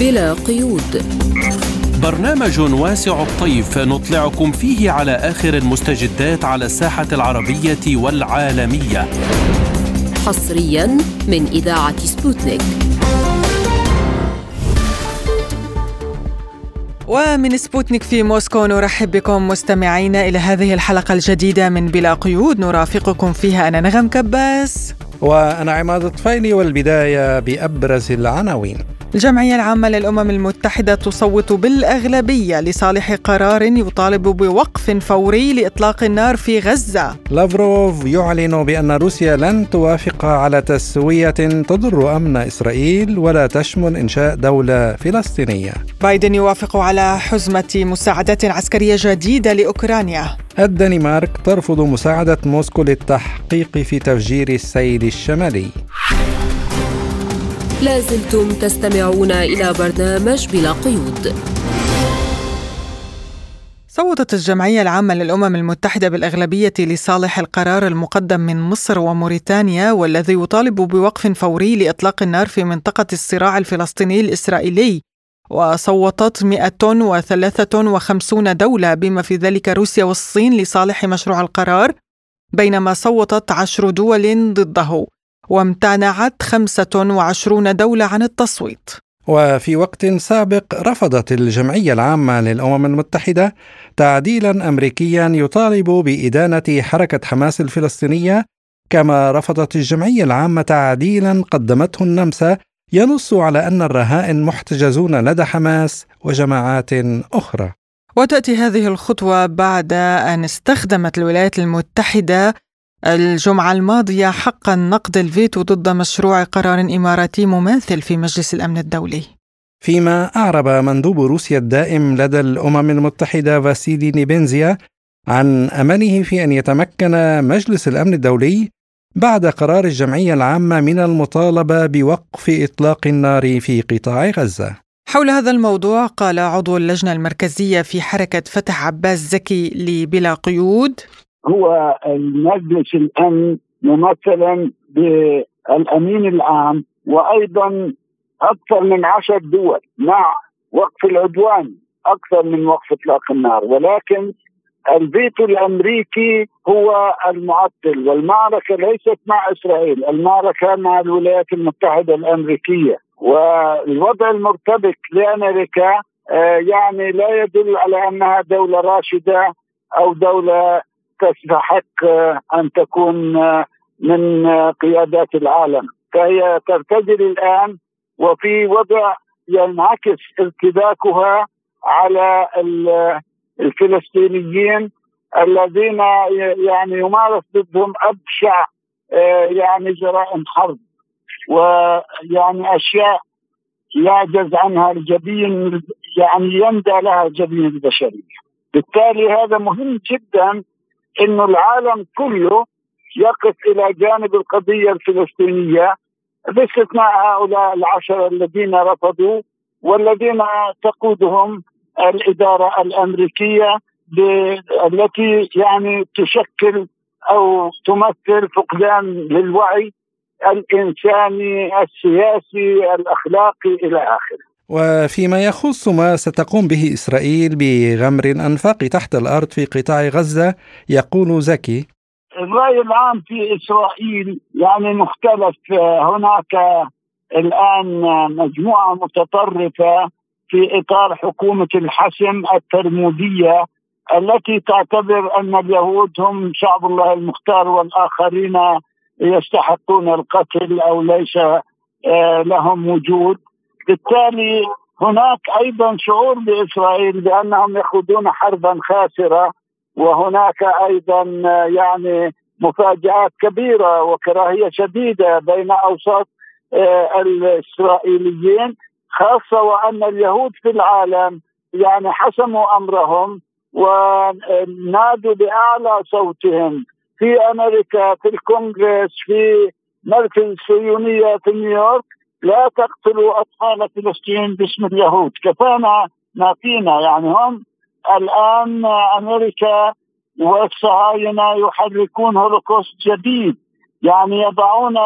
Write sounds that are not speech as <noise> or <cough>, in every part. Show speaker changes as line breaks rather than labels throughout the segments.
بلا قيود.
برنامج واسع الطيف نطلعكم فيه على آخر المستجدات على الساحة العربية والعالمية.
حصريا من إذاعة سبوتنيك.
ومن سبوتنيك في موسكو نرحب بكم مستمعينا إلى هذه الحلقة الجديدة من بلا قيود. نرافقكم فيها أنا نغم كباس.
وأنا عماد الطفيلي والبداية بأبرز العناوين.
الجمعية العامة للأمم المتحدة تصوت بالأغلبية لصالح قرار يطالب بوقف فوري لإطلاق النار في غزة.
لافروف يعلن بأن روسيا لن توافق على تسوية تضر أمن إسرائيل ولا تشمل إنشاء دولة فلسطينية.
بايدن يوافق على حزمة مساعدات عسكرية جديدة لأوكرانيا.
الدنمارك ترفض مساعدة موسكو للتحقيق في تفجير السيل الشمالي.
لازلتم تستمعون إلى برنامج بلا قيود.
صوتت الجمعية العامة للأمم المتحدة بالأغلبية لصالح القرار المقدم من مصر وموريتانيا والذي يطالب بوقف فوري لإطلاق النار في منطقة الصراع الفلسطيني الإسرائيلي. وصوتت 153 دولة بما في ذلك روسيا والصين لصالح مشروع القرار بينما صوتت عشر دول ضده. وامتنعت 25 دولة عن التصويت.
وفي وقت سابق رفضت الجمعية العامة للأمم المتحدة تعديلا أمريكيا يطالب بإدانة حركة حماس الفلسطينية كما رفضت الجمعية العامة تعديلا قدمته النمسا ينص على أن الرهائن محتجزون لدى حماس وجماعات أخرى.
وتأتي هذه الخطوة بعد أن استخدمت الولايات المتحدة الجمعة الماضية حق نقد الفيتو ضد مشروع قرار إماراتي مماثل في مجلس الأمن الدولي.
فيما أعرب مندوب روسيا الدائم لدى الأمم المتحدة فاسيلي نيبنزيا عن أمله في أن يتمكن مجلس الأمن الدولي بعد قرار الجمعية العامة من المطالبة بوقف إطلاق النار في قطاع غزة.
حول هذا الموضوع قال عضو اللجنة المركزية في حركة فتح عباس زكي لبلا قيود
هو المجلس الأمن ممثلا بالأمين العام وأيضا أكثر من عشر دول مع وقف العدوان أكثر من وقف إطلاق النار. ولكن الفيتو الأمريكي هو المعطل والمعركة ليست مع إسرائيل، المعركة مع الولايات المتحدة الأمريكية. والوضع المرتبك لأمريكا آه، يعني لا يدل على أنها دولة راشدة أو دولة تستحق أن تكون من قيادات العالم. فهي ترتجل الآن وفي وضع ينعكس ارتباكها على الفلسطينيين الذين يعني يمارس ضدهم أبشع يعني جرائم حرب. ويعني أشياء يعجز عنها الجبين يعني يندى لها الجبين البشريه بالتالي هذا مهم جدا إنه العالم كله يقف إلى جانب القضية الفلسطينية باستثناء هؤلاء العشرة الذين رفضوا والذين تقودهم الإدارة الأمريكية التي يعني تشكل أو تمثل فقدان للوعي الإنساني السياسي الأخلاقي إلى آخره.
وفيما يخص ما ستقوم به إسرائيل بغمر الأنفاق تحت الأرض في قطاع غزة يقول زكي.
الرأي العام في إسرائيل يعني مختلف. هناك الآن مجموعة متطرفة في إطار حكومة الحسم الترمودية التي تعتبر أن اليهود هم شعب الله المختار والآخرين يستحقون القتل أو ليس آه، لهم وجود. بالتالي هناك أيضا شعور بإسرائيل بأنهم يخوضون حربا خاسرة وهناك أيضا يعني مفاجآت كبيرة وكراهية شديدة بين أوساط آه، الإسرائيليين خاصة وأن اليهود في العالم يعني حسموا أمرهم ونادوا بأعلى صوتهم. في أمريكا في الكونغرس في مركز الصهيونيه في نيويورك لا تقتلوا اطفال فلسطين باسم اليهود. كفانا ما فينا. يعني هم الآن أمريكا والصهاينه يحركون هولوكوست جديد. يعني يضعون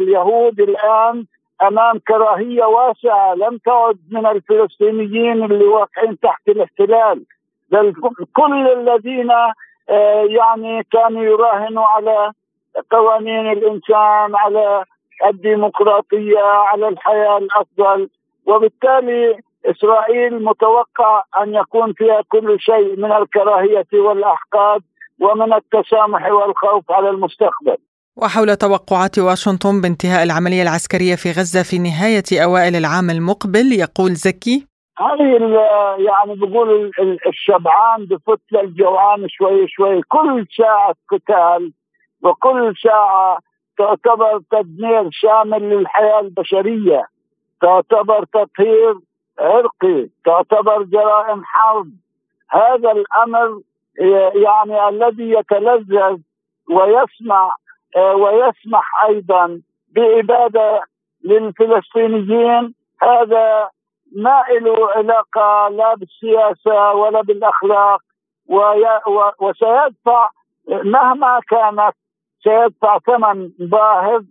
اليهود الآن أمام كراهية واسعة. لم تعد من الفلسطينيين اللي واقعين تحت الاحتلال. بل كل الذين آه، يعني كانوا يراهنوا على قوانين الإنسان على الديمقراطية على الحياة الأفضل وبالتالي إسرائيل متوقع أن يكون فيها كل شيء من الكراهية والأحقاد ومن التسامح والخوف على المستقبل.
وحول توقعات واشنطن بانتهاء العملية العسكرية في غزة في نهاية أوائل العام المقبل يقول زكي
هذه يعني بقول الشبعان بفت للجوعان شوي شوي كل ساعة قتال وكل ساعة تعتبر تدمير شامل للحياة البشرية تعتبر تطهير عرقي تعتبر جرائم حرب. هذا الأمر يعني الذي يتلذذ ويسمع ويسمح أيضا بإبادة للفلسطينيين. هذا ما له علاقة لا بالسياسة ولا بالأخلاق وسيدفع مهما كانت سيدفع ثمن باهظ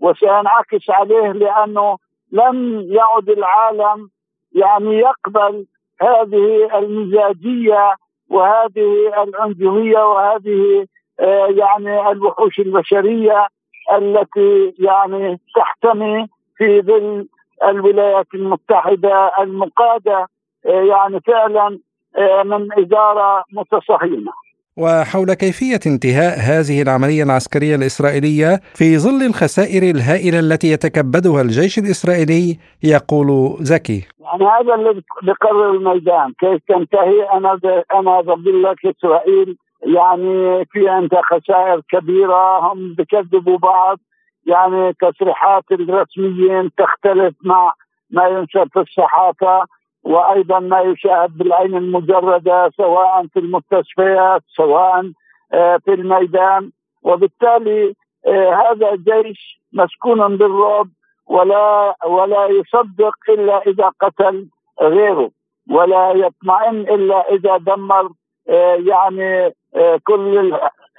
وسينعكس عليه لأنه لم يعد العالم يعني يقبل هذه المزاجية وهذه الأنجوية وهذه آه، يعني الوحوش البشرية التي يعني تحتمي في ظل الولايات المتحدة المقادة آه، يعني فعلا آه، من إدارة متصهينه.
وحول كيفية انتهاء هذه العملية العسكرية الإسرائيلية في ظل الخسائر الهائلة التي يتكبدها الجيش الإسرائيلي يقول زكي.
يعني هذا اللي بقرر الميدان، كيف تنتهي؟ أنا أنا بقول لك إسرائيل يعني في عندها خسائر كبيرة هم بكذبوا بعض. يعني تصريحات الرسميين تختلف مع ما ينشر في الصحافة. وأيضا ما يشاهد بالعين المجردة سواء في المستشفيات سواء آه، في الميدان. وبالتالي آه، هذا الجيش مسكون بالرعب ولا ولا يصدق إلا إذا قتل غيره ولا يطمئن إلا إذا دمر آه، يعني كل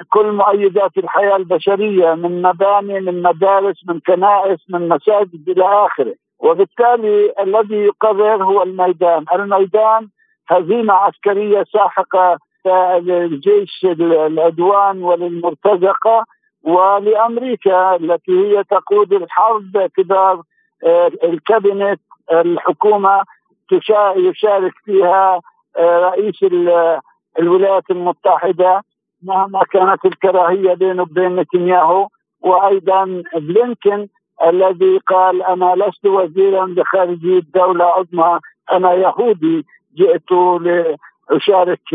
كل مؤيدات الحياة البشرية من مباني من مدارس من كنائس من مساجد إلى آخره. وبالتالي الذي يقرر هو الميدان. الميدان هزيمة عسكرية ساحقة للجيش العدوان وللمرتزقة ولأمريكا التي هي تقود الحرب باعتبار آه، الكابينت الحكومة يشارك فيها آه، رئيس الولايات المتحدة مهما كانت الكراهية بينه وبين نتنياهو وأيضا بلينكن الذي قال أنا لست وزيرا لخارجية دوله عظمى أنا يهودي جئت لأشارك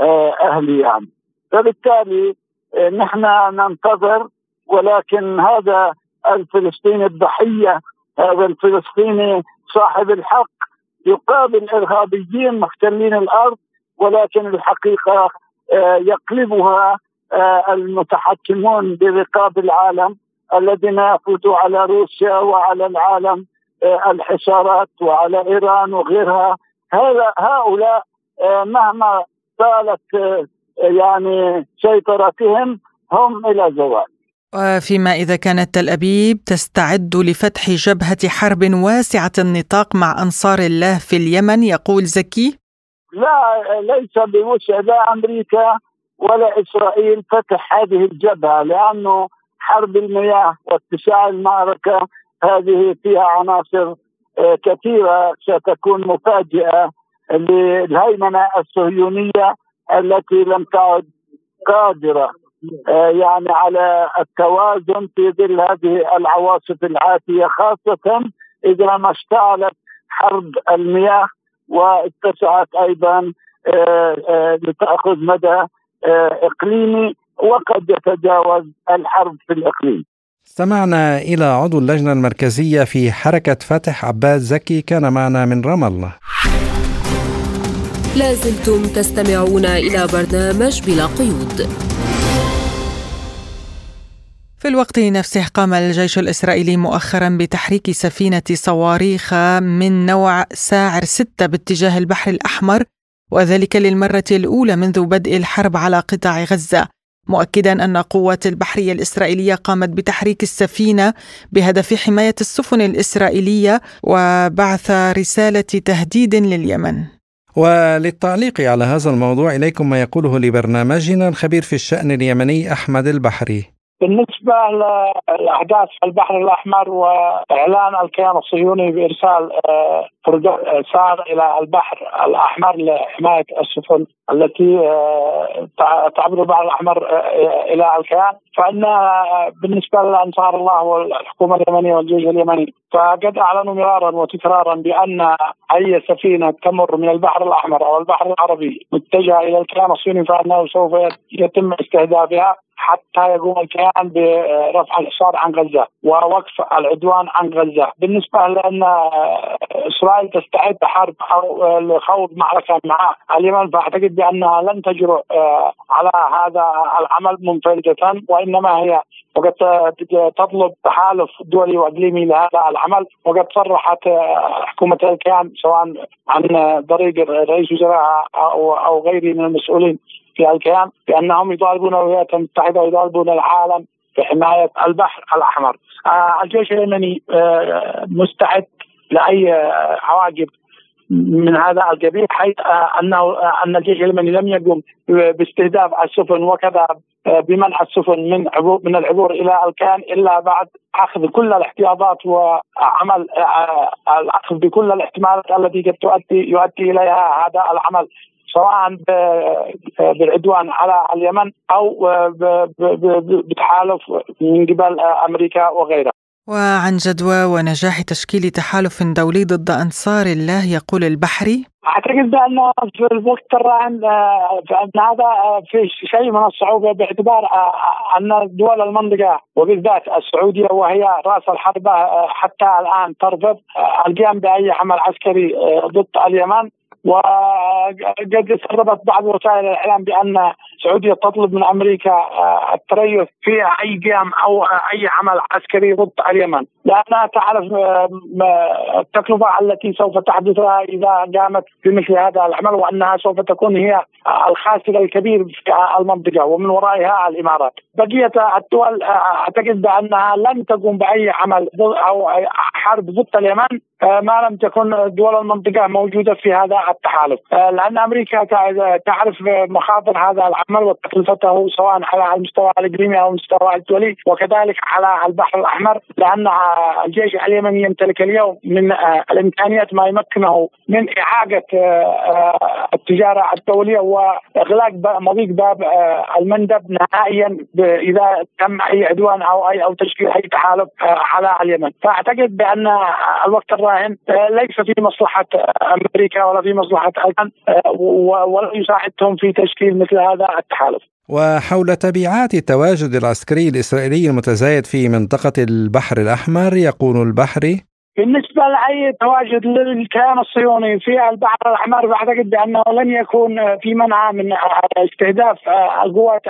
آه، أهلي يعني. فبالتالي آه، نحن ننتظر ولكن هذا الفلسطيني الضحية هذا الفلسطيني صاحب الحق يقابل إرهابيين محتلين الأرض ولكن الحقيقة آه، يقلبها المتحكمون برقاب العالم. الذين يفوزوا على روسيا وعلى العالم آه، الحصارات وعلى إيران وغيرها. هذا هؤلاء مهما طالت يعني سيطرتهم هم إلى زوال.
وفيما إذا كانت تل أبيب تستعد لفتح جبهة حرب واسعة النطاق مع أنصار الله في اليمن يقول زكي.
لا ليس بوسع لا أمريكا ولا إسرائيل فتح هذه الجبهة لأنه حرب المياه واتساع المعركة. هذه فيها عناصر آه، كثيرة ستكون مفاجئة للهيمنة الصهيونية التي لم تعد قادرة آه، يعني على التوازن في ظل هذه العواصف العاتية خاصة إذا ما اشتعلت حرب المياه واتسعت أيضا آه، لتأخذ مدى إقليمي. وقد يتجاوز الحرب في الإقليم.
استمعنا إلى عضو اللجنة المركزية في حركة فتح عباس زكي كان معنا من رام الله.
لازلتم تستمعون إلى برنامج بلا قيود.
في الوقت نفسه قام الجيش الإسرائيلي مؤخرا بتحريك سفينة صواريخ من نوع ساعر ستة باتجاه البحر الأحمر وذلك للمرة الأولى منذ بدء الحرب على قطاع غزة. مؤكدا أن قوات البحرية الإسرائيلية قامت بتحريك السفينة بهدف حماية السفن الإسرائيلية وبعث رسالة تهديد لليمن.
وللتعليق على هذا الموضوع إليكم ما يقوله لبرنامجنا الخبير في الشأن اليمني أحمد البحري.
بالنسبة لأحداث البحر الأحمر وإعلان الكيان الصهيوني بإرسال آه، سار إلى البحر الأحمر لحماية السفن التي آه، تعبر البحر الأحمر آه، إلى الكيان. فإن بالنسبة لأنصار الله والحكومة اليمنية والجيش اليمني فقد أعلنوا مرارا وتكرارا بأن أي سفينة تمر من البحر الأحمر أو البحر العربي متجهة إلى الكيان الصيني فإنه سوف يتم استهدافها. حتى يقوم الكيان برفع الحصار عن غزة ووقف العدوان عن غزة، بالنسبة لأن إسرائيل تستعد لحرب أو لخوض معركة مع اليمن فأعتقد بأنها لن تجرؤ على هذا العمل منفردة وإنما هي وقد تطلب تحالف دولي وإقليمي لهذا العمل وقد صرحت حكومة الكيان سواء عن طريق رئيس وزراء أو أو غيره من المسؤولين في الكيان بأنهم يطالبون الولايات المتحده ويطالبون العالم بحماية البحر الأحمر. آه الجيش اليمني آه مستعد لأي آه عواقب من هذا القبيل حيث أنه أن الجيش اليمني لم يقم باستهداف السفن وكذا بمنع السفن من عبور من العبور إلى الكيان إلا بعد أخذ كل الاحتياطات وعمل الأخذ بكل الاحتمالات التي قد تؤدي يؤدي إليها هذا العمل سواء بالعدوان على اليمن أو بتحالف من قبل أمريكا وغيرها.
وعن جدوى ونجاح تشكيل تحالف دولي ضد أنصار الله يقول البحري
أعتقد بأن في الوقت الراهن فان هذا في شيء من الصعوبة باعتبار أن دول المنطقة وبالذات السعودية وهي رأس الحربة حتى الآن ترفض القيام بأي عمل عسكري ضد اليمن وقد سربت بعض وسائل الإعلام بأن السعودية تطلب من أمريكا آه، التريث في أي قيام أو أي عمل عسكري ضد اليمن. لانها تعرف آه، التكلفة التي سوف تحدث إذا قامت بمثل هذا العمل وأنها سوف تكون هي الخاسر الكبير في المنطقة ومن ورائها الإمارات. بقية الدول آه، أعتقد بأنها لن تقوم بأي عمل أو حرب ضد اليمن ما لم تكن دول المنطقة موجودة في هذا التحالف، لأن أمريكا تعرف مخاطر هذا العمل. الأحمر وتكلفته سواء على المستوى الإقليمي أو المستوى الدولي وكذلك على البحر الأحمر لأن الجيش اليمني يمتلك اليوم من آه، الإمكانيات ما يمكنه من إعادة آه، آه، التجارة الدولية وإغلاق مضيق باب المندب نهائيا اذا تم أي عدوان أو أي أو تشكيل أي تحالف على اليمن، فأعتقد بأن الوقت الراهن ليس في مصلحة أمريكا ولا في مصلحة اليمن ولا يساعدهم في تشكيل مثل هذا التحالف.
وحول تبعات التواجد العسكري الإسرائيلي المتزايد في منطقة البحر الأحمر يقول البحري
بالنسبة لأي تواجد للكيان الصهيوني في البحر الأحمر بعتقد بأنه لن يكون في منع من استهداف القوات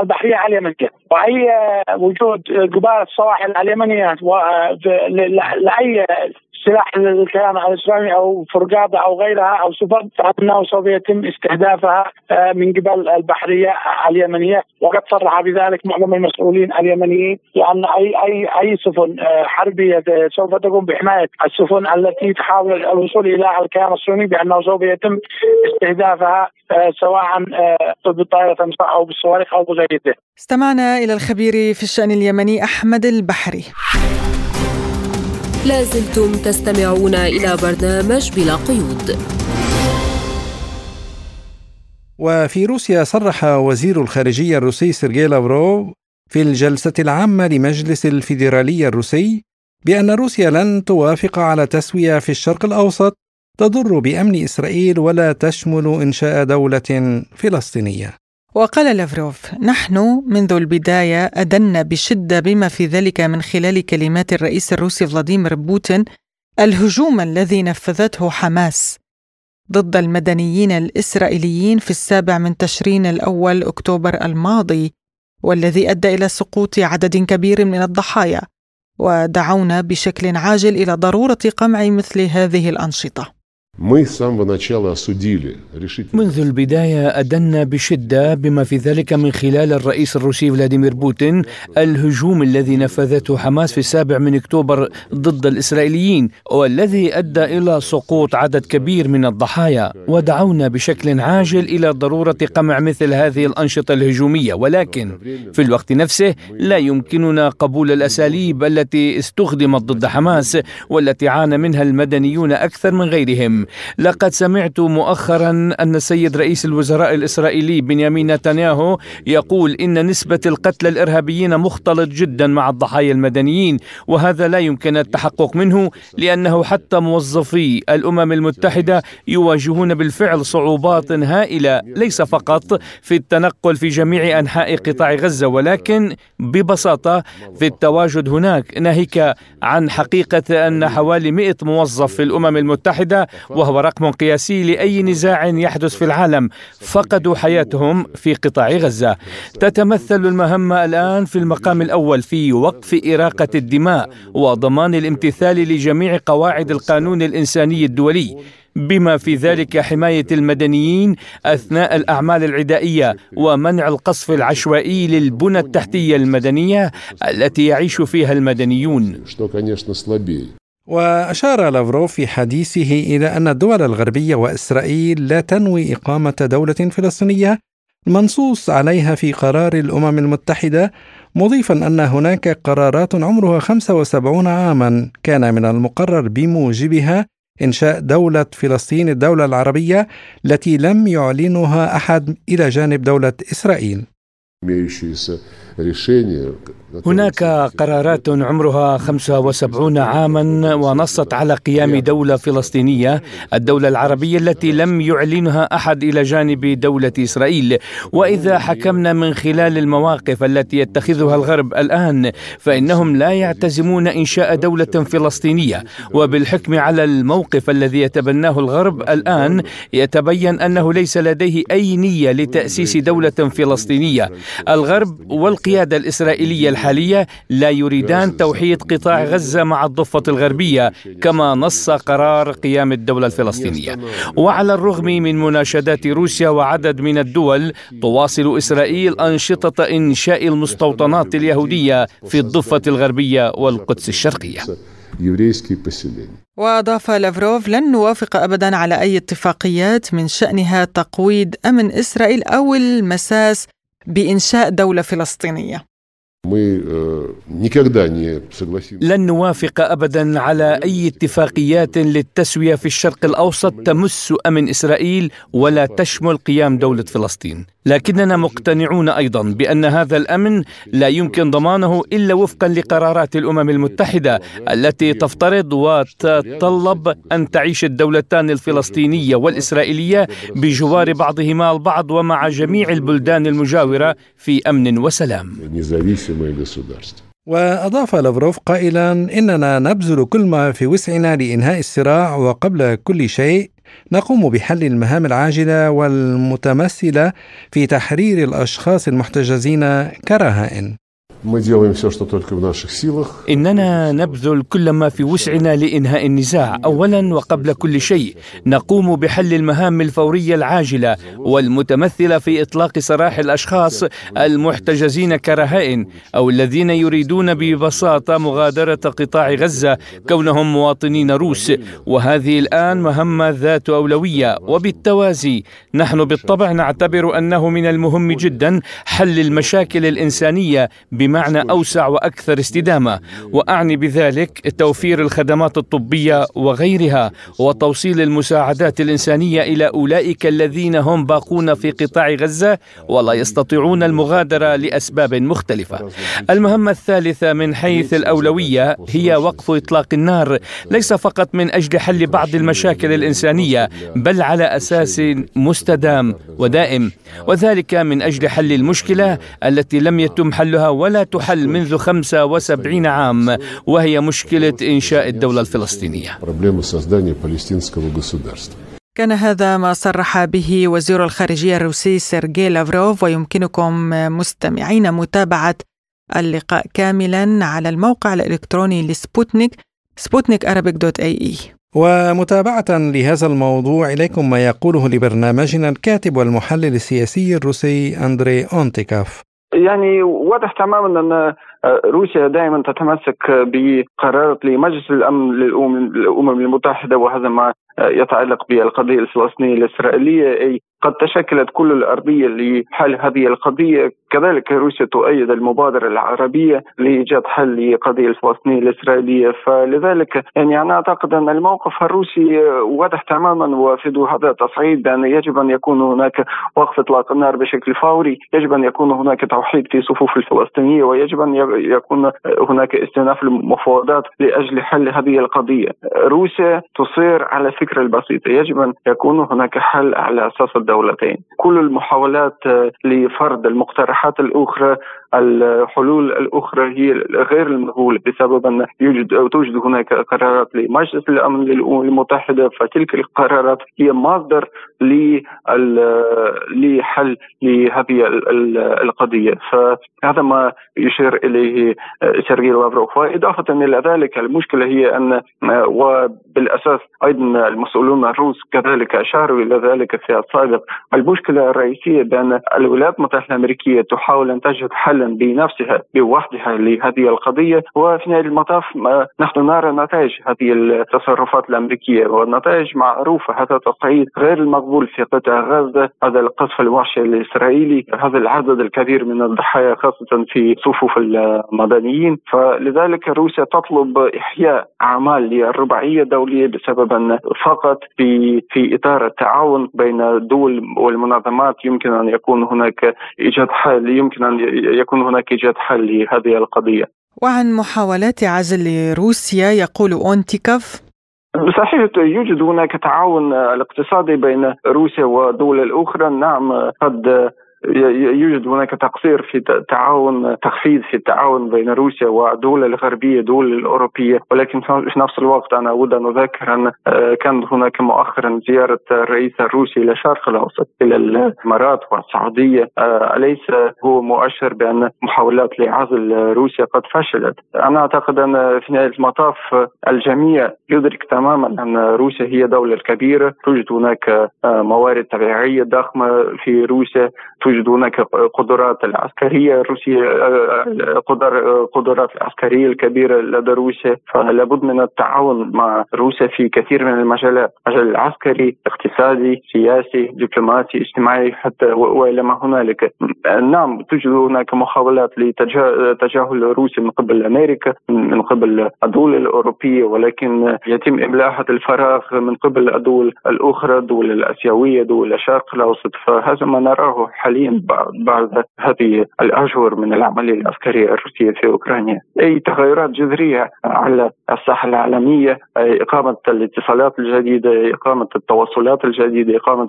البحرية اليمنية. وأي وجود قبال السواحل اليمنية لأي سلاح للكيان الإسلامي أو فرقاده أو غيرها أو سفن فانه سوف يتم استهدافها آه، من قبل البحرية اليمنية وقد صرح بذلك معظم المسؤولين اليمنيين لأن أي أي أي سفن آه، حربية سوف تقوم بحماية السفن التي تحاول الوصول إلى الكيان الصهيوني بأنه سوف يتم استهدافها آه، سواء بالطائرة أو بالصواريخ أو بغيره.
استمعنا إلى الخبير في الشأن اليمني أحمد البحري.
لازلتم تستمعون إلى برنامج بلا قيود
وفي روسيا صرح وزير الخارجية الروسي سيرجي لافروف في الجلسة العامة لمجلس الفيدرالية الروسي بأن روسيا لن توافق على تسوية في الشرق الأوسط تضر بأمن إسرائيل ولا تشمل إنشاء دولة فلسطينية.
وقال لافروف نحن منذ البداية ادنا بشدة بما في ذلك من خلال كلمات الرئيس الروسي فلاديمير بوتين الهجوم الذي نفذته حماس ضد المدنيين الإسرائيليين في السابع من تشرين الأول أكتوبر الماضي والذي أدى إلى سقوط عدد كبير من الضحايا ودعونا بشكل عاجل إلى ضرورة قمع مثل هذه الأنشطة.
منذ البداية أدنا بشدة بما في ذلك من خلال الرئيس الروسي فلاديمير بوتين الهجوم الذي نفذته حماس في السابع من أكتوبر ضد الإسرائيليين والذي أدى إلى سقوط عدد كبير من الضحايا. ودعونا بشكل عاجل إلى ضرورة قمع مثل هذه الأنشطة الهجومية. ولكن في الوقت نفسه لا يمكننا قبول الأساليب التي استخدمت ضد حماس والتي عانى منها المدنيون أكثر من غيرهم. لقد سمعت مؤخرا أن السيد رئيس الوزراء الإسرائيلي بنيامين نتنياهو يقول إن نسبة القتلى الإرهابيين مختلط جدا مع الضحايا المدنيين وهذا لا يمكن التحقق منه لأنه حتى موظفي الأمم المتحدة يواجهون بالفعل صعوبات هائلة ليس فقط في التنقل في جميع أنحاء قطاع غزة ولكن ببساطة في التواجد هناك ناهيك عن حقيقة أن حوالي 100 موظف في الأمم المتحدة وهو رقم قياسي لأي نزاع يحدث في العالم. فقدوا حياتهم في قطاع غزة. تتمثل المهمة الآن في المقام الأول في وقف إراقة الدماء وضمان الامتثال لجميع قواعد القانون الإنساني الدولي. بما في ذلك حماية المدنيين أثناء الأعمال العدائية ومنع القصف العشوائي للبنى التحتية المدنية التي يعيش فيها المدنيون.
وأشار لافروف في حديثه إلى أن الدول الغربية وإسرائيل لا تنوي إقامة دولة فلسطينية منصوص عليها في قرار الأمم المتحدة مضيفا أن هناك قرارات عمرها 75 عاما كان من المقرر بموجبها إنشاء دولة فلسطين الدولة العربية التي لم يعلنها أحد إلى جانب دولة إسرائيل.
هناك قرارات عمرها 75 عاما ونصت على قيام دولة فلسطينية الدولة العربية التي لم يعلنها أحد إلى جانب دولة إسرائيل. وإذا حكمنا من خلال المواقف التي يتخذها الغرب الآن فإنهم لا يعتزمون إنشاء دولة فلسطينية. وبالحكم على الموقف الذي يتبناه الغرب الآن يتبين أنه ليس لديه أي نية لتأسيس دولة فلسطينية. الغرب والقيادة الإسرائيلية الحالية لا يريدان توحيد قطاع غزة مع الضفة الغربية كما نص قرار قيام الدولة الفلسطينية. وعلى الرغم من مناشدات روسيا وعدد من الدول تواصل إسرائيل أنشطة إنشاء المستوطنات اليهودية في الضفة الغربية والقدس الشرقية.
وأضاف لافروف لن نوافق أبدا على أي اتفاقيات من شأنها تقويض أمن إسرائيل أو المساس بإنشاء دولة فلسطينية.
لن نوافق ابدا على أي اتفاقيات للتسوية في الشرق الأوسط تمس أمن إسرائيل ولا تشمل قيام دولة فلسطين. لكننا مقتنعون أيضا بأن هذا الأمن لا يمكن ضمانه إلا وفقا لقرارات الأمم المتحدة التي تفترض وتتطلب أن تعيش الدولتان الفلسطينية والإسرائيلية بجوار بعضهما البعض ومع جميع البلدان المجاورة في أمن وسلام.
وأضاف لافروف قائلا إننا نبذل كل ما في وسعنا لإنهاء الصراع وقبل كل شيء نقوم بحل المهام العاجلة والمتمثلة في تحرير الأشخاص المحتجزين كرهائن.
إننا نبذل كل ما في وسعنا لإنهاء النزاع. أولا وقبل كل شيء نقوم بحل المهام الفورية العاجلة والمتمثلة في إطلاق سراح الأشخاص المحتجزين كرهائن أو الذين يريدون ببساطة مغادرة قطاع غزة كونهم مواطنين روس. وهذه الآن مهمة ذات أولوية. وبالتوازي نحن بالطبع نعتبر أنه من المهم جدا حل المشاكل الإنسانية بما بمعنى أوسع وأكثر استدامة وأعني بذلك توفير الخدمات الطبية وغيرها وتوصيل المساعدات الإنسانية إلى أولئك الذين هم باقون في قطاع غزة ولا يستطيعون المغادرة لأسباب مختلفة. المهمة الثالثة من حيث الأولوية هي وقف إطلاق النار ليس فقط من أجل حل بعض المشاكل الإنسانية بل على أساس مستدام ودائم وذلك من أجل حل المشكلة التي لم يتم حلها ولا تحل منذ 75 عام وهي مشكلة إنشاء الدولة الفلسطينية.
كان هذا ما صرح به وزير الخارجية الروسي سيرجي لافروف ويمكنكم مستمعين متابعة اللقاء كاملا على الموقع الإلكتروني لسبوتنيك سبوتنيك dot إي إي.
ومتابعة لهذا الموضوع إليكم ما يقوله لبرنامجنا الكاتب والمحلل السياسي الروسي أندري أونتيكاف.
يعني واضح تماما أن روسيا دائما تتمسك بقرارات لمجلس الأمن للأمم المتحدة وهذا ما يتعلق بالقضية الفلسطينية الإسرائيلية أي قد تشكلت كل الأرضية لحل هذه القضية. كذلك روسيا تؤيد المبادرة العربية لإيجاد حل لقضية الفلسطينية الإسرائيلية. فلذلك يعني أنا أعتقد أن الموقف الروسي واضح تماما وفي هذا التصعيد بأن يجب أن يكون هناك وقف إطلاق النار بشكل فوري يجب أن يكون هناك توحيد في صفوف الفلسطينية ويجب أن يكون هناك استئناف المفاوضات لأجل حل هذه القضية. روسيا تصير على الفكرة البسيطة. يجب أن يكون هناك حل على أساس الدولتين. كل المحاولات لفرض المقترحات الأخرى الحلول الأخرى هي غير المقبولة بسبب أن يوجد أو توجد هناك قرارات لمجلس الأمن للأمم المتحدة فتلك القرارات هي مصدر لحل لهذه القضية. فهذا ما يشير إليه سيرجي لافروف. وإضافة إلى ذلك المشكلة هي أن وبالأساس أيضا المسؤولون الروس كذلك أشاروا إلى ذلك في السابق. المشكلة الرئيسية بأن الولايات المتحدة الأمريكية تحاول أن تجد حلا بنفسها بوحدها لهذه القضية. وفي نهاية المطاف نحن نرى نتائج هذه التصرفات الأمريكية والنتائج معروفة. هذا تصعيد غير المقبول في قطاع غزة. هذا القصف الوحشي الإسرائيلي هذا العدد الكبير من الضحايا خاصة في صفوف المدنيين. فلذلك روسيا تطلب إحياء أعمال للرباعية الدولية بسبب أن فقط في في إطار التعاون بين الدول والمنظمات يمكن أن يكون هناك إيجاد حل يمكن أن يكون هناك إيجاد حل لهذه القضية.
وعن محاولات عزل روسيا يقول أونتيكوف.
صحيح يوجد هناك تعاون الاقتصادي بين روسيا والدول الأخرى. نعم قد يوجد هناك تقصير في تعاون تخفيض في التعاون بين روسيا والدول الغربية الدول الأوروبية. ولكن في نفس الوقت أنا أود أن أذكر أن آه، كان هناك مؤخرا زيارة الرئيس الروسي إلى الشرق الأوسط إلى الإمارات والسعودية. آه، أليس هو مؤشر بأن محاولات لعزل روسيا قد فشلت؟ أنا أعتقد أن في نهاية المطاف الجميع يدرك تماما أن روسيا هي دولة كبيره توجد هناك آه، موارد طبيعية ضخمة في روسيا. توجد هناك قدرات العسكرية الروسية قدر قدرات العسكرية الكبيرة لدى روسيا. فلا بد من التعاون مع روسيا في كثير من المجالات المجال العسكري اقتصادي سياسي دبلوماسي اجتماعي حتى وإلى ما هنالك. نعم توجد هناك محاولات لتجاهل روسيا من قبل أمريكا من قبل الدول الأوروبية ولكن يتم املاء الفراغ من قبل الدول الأخرى الدول الآسيوية دول الشرق الأوسط. فهذا ما نراه حاليا. حاليا بعد هذه الأشهر من العملية العسكرية الروسية في أوكرانيا. أي تغيرات جذرية على الساحة العالمية إقامة الاتصالات الجديدة إقامة التواصلات الجديدة إقامة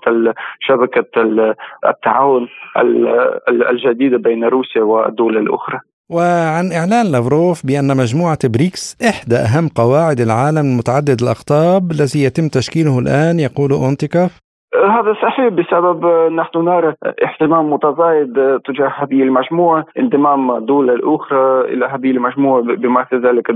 شبكة التعاون الجديدة بين روسيا والدول الأخرى.
وعن إعلان لافروف بأن مجموعة بريكس إحدى أهم قواعد العالم المتعدد الأقطاب الذي يتم تشكيله الآن يقول أونتيكاف
هذا صحيح بسبب نحن نرى اهتمام متزايد تجاه هذه المجموعة انضمام الدول الأخرى إلى هذه المجموعة بما في ذلك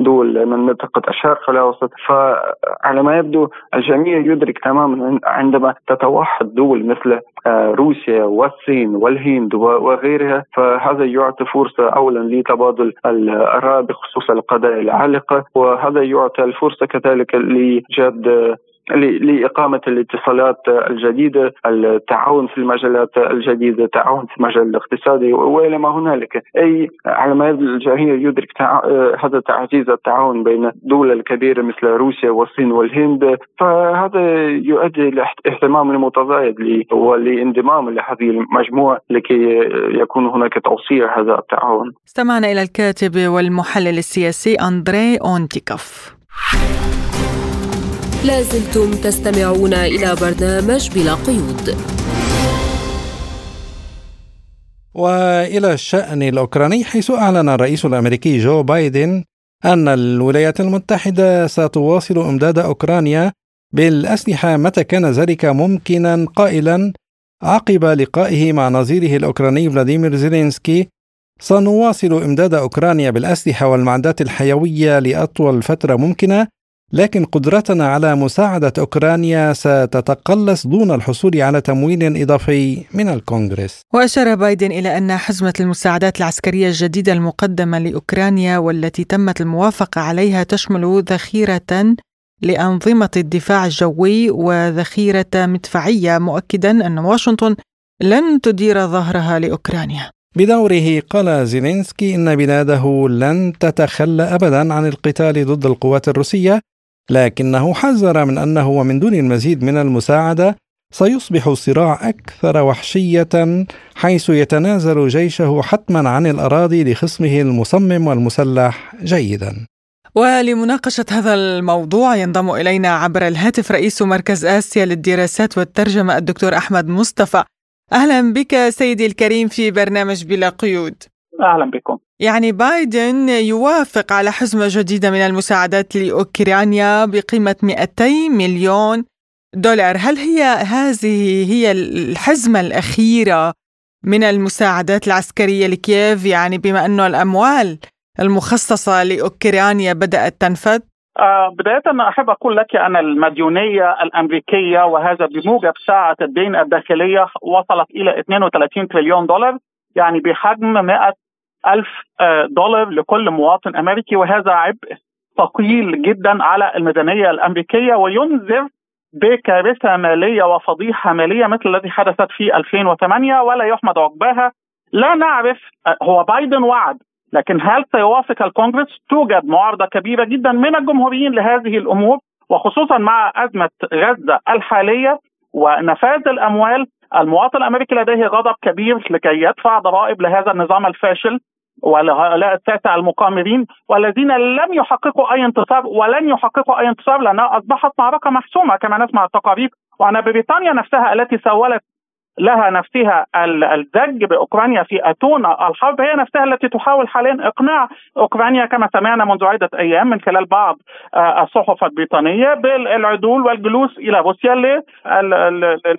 دول من منطقة الشرق الأوسط. فعلى ما يبدو الجميع يدرك تماما عندما تتوحد دول مثل آه، روسيا والصين والهند وغيرها فهذا يعطي فرصة أولا لتبادل الآراء بخصوص القضايا العالقة وهذا يعطي الفرصة كذلك لإيجاد لإقامة الاتصالات الجديدة التعاون في المجالات الجديدة التعاون في المجال الاقتصادي وإلى ما هنالك. أي على ما يبدو الجميع يدرك تع... هذا تعزيز التعاون بين الدول الكبيرة مثل روسيا والصين والهند. فهذا يؤدي إلى اهتمام المتزايد ولانضمام لهذه المجموعة لكي يكون هناك توسيع هذا التعاون.
استمعنا إلى الكاتب والمحلل السياسي أندري أونتيكوف.
لازلتم تستمعون إلى برنامج بلا قيود.
وإلى الشأن الأوكراني حيث أعلن الرئيس الأمريكي جو بايدن أن الولايات المتحدة ستواصل إمداد أوكرانيا بالأسلحة متى كان ذلك ممكنا قائلا عقب لقائه مع نظيره الأوكراني فلاديمير زيلينسكي. سنواصل إمداد أوكرانيا بالأسلحة والمعدات الحيوية لأطول فترة ممكنة لكن قدرتنا على مساعدة أوكرانيا ستتقلص دون الحصول على تمويل إضافي من الكونغرس.
وأشار بايدن إلى أن حزمة المساعدات العسكرية الجديدة المقدمة لأوكرانيا والتي تمت الموافقة عليها تشمل ذخيرة لأنظمة الدفاع الجوي وذخيرة مدفعية مؤكدا أن واشنطن لن تدير ظهرها لأوكرانيا.
بدوره قال زيلينسكي إن بلاده لن تتخلى أبدا عن القتال ضد القوات الروسية لكنه حذر من أنه ومن دون المزيد من المساعدة سيصبح الصراع أكثر وحشية حيث يتنازل جيشه حتما عن الأراضي لخصمه المصمم والمسلح جيدا.
ولمناقشة هذا الموضوع ينضم إلينا عبر الهاتف رئيس مركز آسيا للدراسات والترجمة الدكتور أحمد مصطفى. أهلا بك سيدي الكريم في برنامج بلا قيود.
أهلا بكم.
يعني بايدن يوافق على حزمة جديدة من المساعدات لأوكرانيا بقيمة 200 مليون دولار هل هي هذه هي الحزمة الأخيرة من المساعدات العسكرية لكييف يعني بما أنه الأموال المخصصة لأوكرانيا بدأت تنفذ؟
آه بداية أحب أقول لك أن المديونية الأمريكية وهذا بموجب ساعة الدين الداخلية وصلت إلى 32 تريليون دولار يعني بحجم 100 ألف آه دولار لكل مواطن أمريكي وهذا عبء ثقيل جدا على الميزانية الأمريكية وينذر بكارثة مالية وفضيحة مالية مثل الذي حدثت في 2008 ولا يحمد عقباها لا نعرف آه، هو بايدن وعد لكن هل سيوافق الكونغرس؟ توجد معارضة كبيرة جدا من الجمهوريين لهذه الأمور وخصوصا مع أزمة غزة الحالية ونفاذ الأموال المواطن الأمريكي لديه غضب كبير لكي يدفع ضرائب لهذا النظام الفاشل ولهؤلاء الساسة المقامرين والذين لم يحققوا أي انتصار ولن يحققوا أي انتصار لأنها أصبحت معركة محسومة كما نسمع التقارير. وأن بريطانيا نفسها التي سولت لها نفسها الزج بأوكرانيا في أتون الحرب هي نفسها التي تحاول حاليا إقناع أوكرانيا كما سمعنا منذ عدة أيام من خلال بعض الصحف البريطانية بالعدول والجلوس إلى روسيا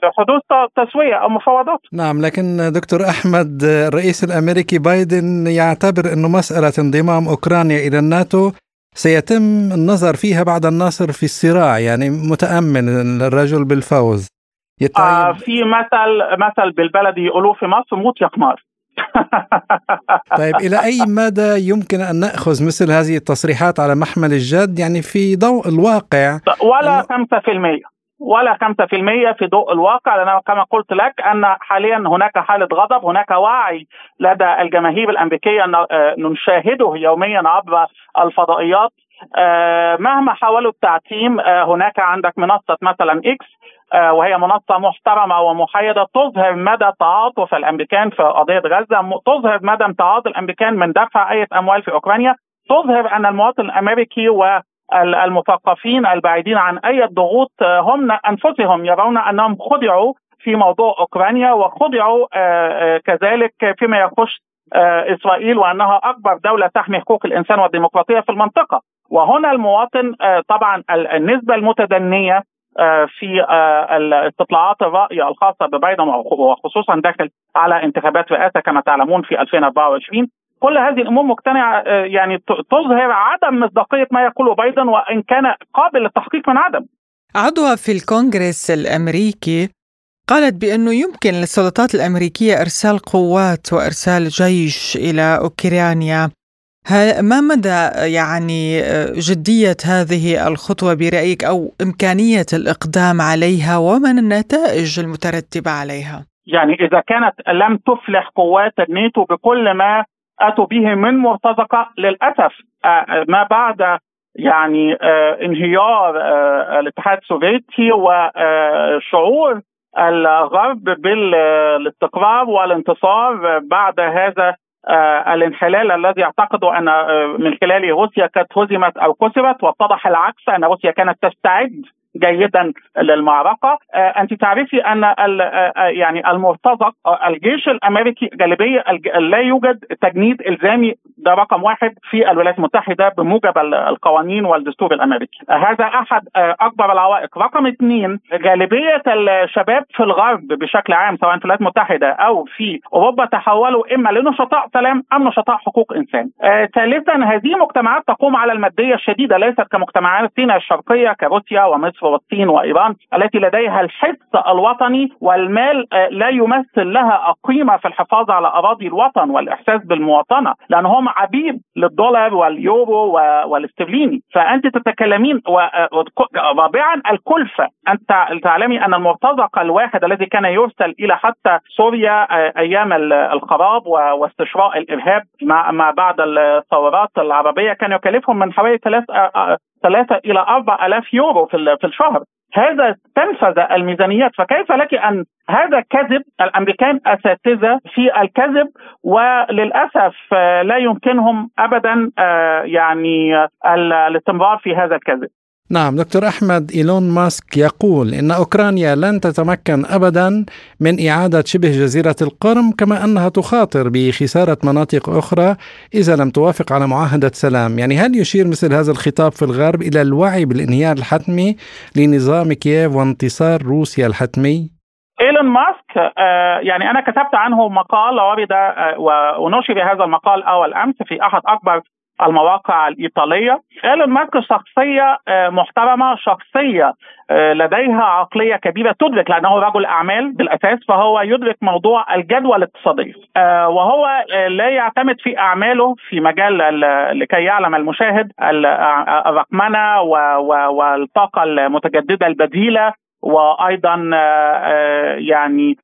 لحدوث تسوية أو مفاوضات.
نعم لكن دكتور أحمد الرئيس الأمريكي بايدن يعتبر انه مسألة انضمام أوكرانيا إلى الناتو سيتم النظر فيها بعد النصر في الصراع يعني متأمن الرجل بالفوز
آه في مثل مثل بالبلدي يقولوه في مصر موت يا قمار <laughs>
طيب إلى أي مدى يمكن أن نأخذ مثل هذه التصريحات على محمل الجد؟ يعني في ضوء الواقع.
ولا 5% ولا 5% في ضوء الواقع لأن كما قلت لك أن حاليا هناك حالة غضب هناك وعي لدى الجماهير الأمريكية آه، نشاهده يوميا عبر الفضائيات. مهما حاولوا التعتيم آه، هناك عندك منصة مثلا إكس آه، وهي منصة محترمة ومحايدة تظهر مدى تعاطف الأمريكان في قضية غزة تظهر مدى تعاطف الأمريكان من دفع أي أموال في أوكرانيا. تظهر أن المواطن الأمريكي و المثقفين البعيدين عن أي ضغوط آه، هم أنفسهم يرون أنهم خدعوا في موضوع أوكرانيا وخدعوا آه، كذلك فيما يخص إسرائيل وأنها أكبر دولة تحمي حقوق الإنسان والديمقراطية في المنطقة. وهنا المواطن طبعا النسبة المتدنية آه، في آه، الاستطلاعات الرأي الخاصة ببايدن وخصوصا داخل على انتخابات رئاسة كما تعلمون في 2024 كل هذه الأمور مقتنعة آه، يعني تظهر عدم مصداقية ما يقوله بايدن وإن كان قابل للتحقيق من عدم.
عضوة في الكونغرس الأمريكي قالت بأنه يمكن للسلطات الأمريكية إرسال قوات وإرسال جيش إلى أوكرانيا ما مدى يعني جدية هذه الخطوة برأيك أو إمكانية الإقدام عليها ومن النتائج المترتبة عليها؟
يعني إذا كانت لم تفلح قوات الناتو بكل ما أتوا به من مرتزقة للأسف ما بعد يعني انهيار الاتحاد السوفيتي وشعور الغرب بالاستقرار والانتصار بعد هذا آه الانحلال الذي يعتقدوا أن آه من خلاله روسيا قد هزمت أو كسبت واتضح العكس أن روسيا كانت تستعد جيدا للمعركة. آه أنت تعرفي أن آه، يعني المرتزق آه، الجيش الأمريكي غالبيه لا يوجد تجنيد إلزامي ده رقم واحد في الولايات المتحدة بموجب القوانين والدستور الأمريكي. هذا أحد أكبر العوائق. رقم اثنين غالبية الشباب في الغرب بشكل عام سواء في الولايات المتحدة أو في أوروبا تحولوا إما لنشطاء سلام أم نشطاء حقوق إنسان. ثالثا هذه مجتمعات تقوم على المادية الشديدة ليست كمجتمعات سيناء الشرقية كروسيا ومصر. والصين وإيران التي لديها الحس الوطني والمال لا يمثل لها قيمه في الحفاظ على أراضي الوطن والإحساس بالمواطنة لأن هم عبيد للدولار واليورو والاسترليني. فأنت تتكلمين رابعا الكلفة. أنت تعلمي أن المرتزق الواحد الذي كان يرسل إلى حتى سوريا أيام الخراب واستشراء الإرهاب ما بعد الثورات العربية كان يكلفهم من حوالي ثلاث ثلاثة إلى أربع ألاف يورو في, في الشهر. هذا تنفذ الميزانيات. فكيف لك أن هذا كذب الأمريكان أساتذة في الكذب وللأسف لا يمكنهم أبدا يعني الاستمرار في هذا الكذب.
نعم دكتور أحمد إيلون ماسك يقول إن أوكرانيا لن تتمكن أبدا من إعادة شبه جزيرة القرم كما أنها تخاطر بخسارة مناطق أخرى إذا لم توافق على معاهدة سلام يعني هل يشير مثل هذا الخطاب في الغرب إلى الوعي بالانهيار الحتمي لنظام كييف وانتصار روسيا الحتمي؟
إيلون ماسك آه يعني أنا كتبت عنه مقال آه ونشر هذا المقال أول أمس في أحد أكبر المواقع الإيطالية. إيلون ماسك شخصية محترمة شخصية لديها عقلية كبيرة تدرك لأنه رجل أعمال بالأساس فهو يدرك موضوع الجدوى الاقتصاديه وهو لا يعتمد في أعماله في مجال لكي يعلم المشاهد الرقمنة والطاقة المتجددة البديلة وأيضا يعني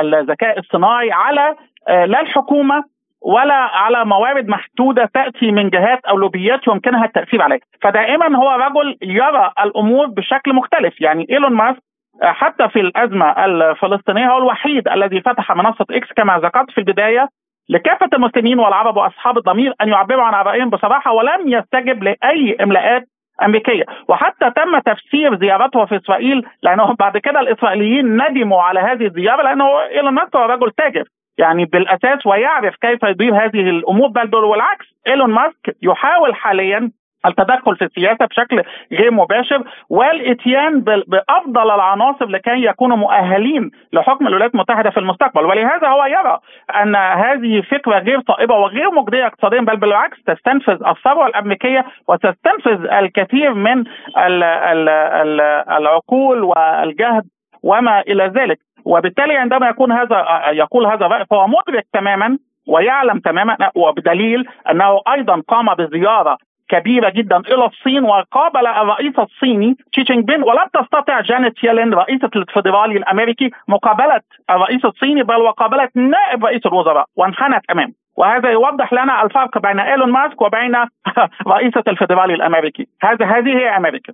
الذكاء الصناعي على لا الحكومة ولا على موارد محدودة تأتي من جهات أو لوبيات يمكنها التأثير عليها. فدائما هو رجل يرى الأمور بشكل مختلف. يعني إيلون ماسك حتى في الأزمة الفلسطينية هو الوحيد الذي فتح منصة إكس كما ذكرت في البداية لكافة المسلمين والعرب وأصحاب الضمير أن يعبروا عن رأيهم بصراحة ولم يستجب لأي إملاءات أمريكية. وحتى تم تفسير زيارته في إسرائيل لأنه بعد كده الإسرائيليين ندموا على هذه الزيارة لأنه إيلون ماسك هو رجل تاجر. يعني بالأساس ويعرف كيف يدير هذه الأمور بل والعكس إيلون ماسك يحاول حاليا التدخل في السياسة بشكل غير مباشر والإتيان بأفضل العناصر لكي يكونوا مؤهلين لحكم الولايات المتحدة في المستقبل. ولهذا هو يرى أن هذه فكرة غير طائبه وغير مجدية اقتصاديا بل بالعكس تستنفذ الثروة الأمريكية وتستنفذ الكثير من ال ال ال العقول والجهد وما إلى ذلك. وبالتالي عندما يكون هذا يقول هذا الراي فهو مدرك تماما ويعلم تماما وبدليل أنه أيضا قام بزيارة كبيرة جدا إلى الصين وقابل الرئيس الصيني تشي جينغ بين ولم تستطع جانيت يلين رئيسة الفدرالي الأمريكي مقابلة الرئيس الصيني بل وقابله نائب رئيس الوزراء وانحنت امامه وهذا يوضح لنا الفرق بين إيلون ماسك وبين <laughs> رئيسة الفدرالي الأمريكي، هذا هذه هي أمريكا.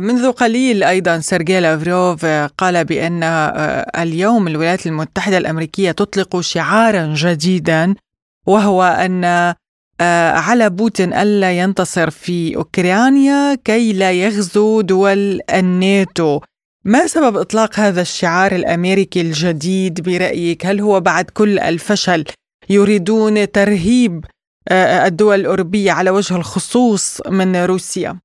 منذ قليل أيضا سيرجي لافروف قال بأن اليوم الولايات المتحدة الأمريكية تطلق شعارا جديدا وهو أن على بوتين ألا ينتصر في أوكرانيا كي لا يغزو دول الناتو. ما سبب إطلاق هذا الشعار الأمريكي الجديد برأيك؟ هل هو بعد كل الفشل يريدون ترهيب الدول الأوروبية على وجه الخصوص من روسيا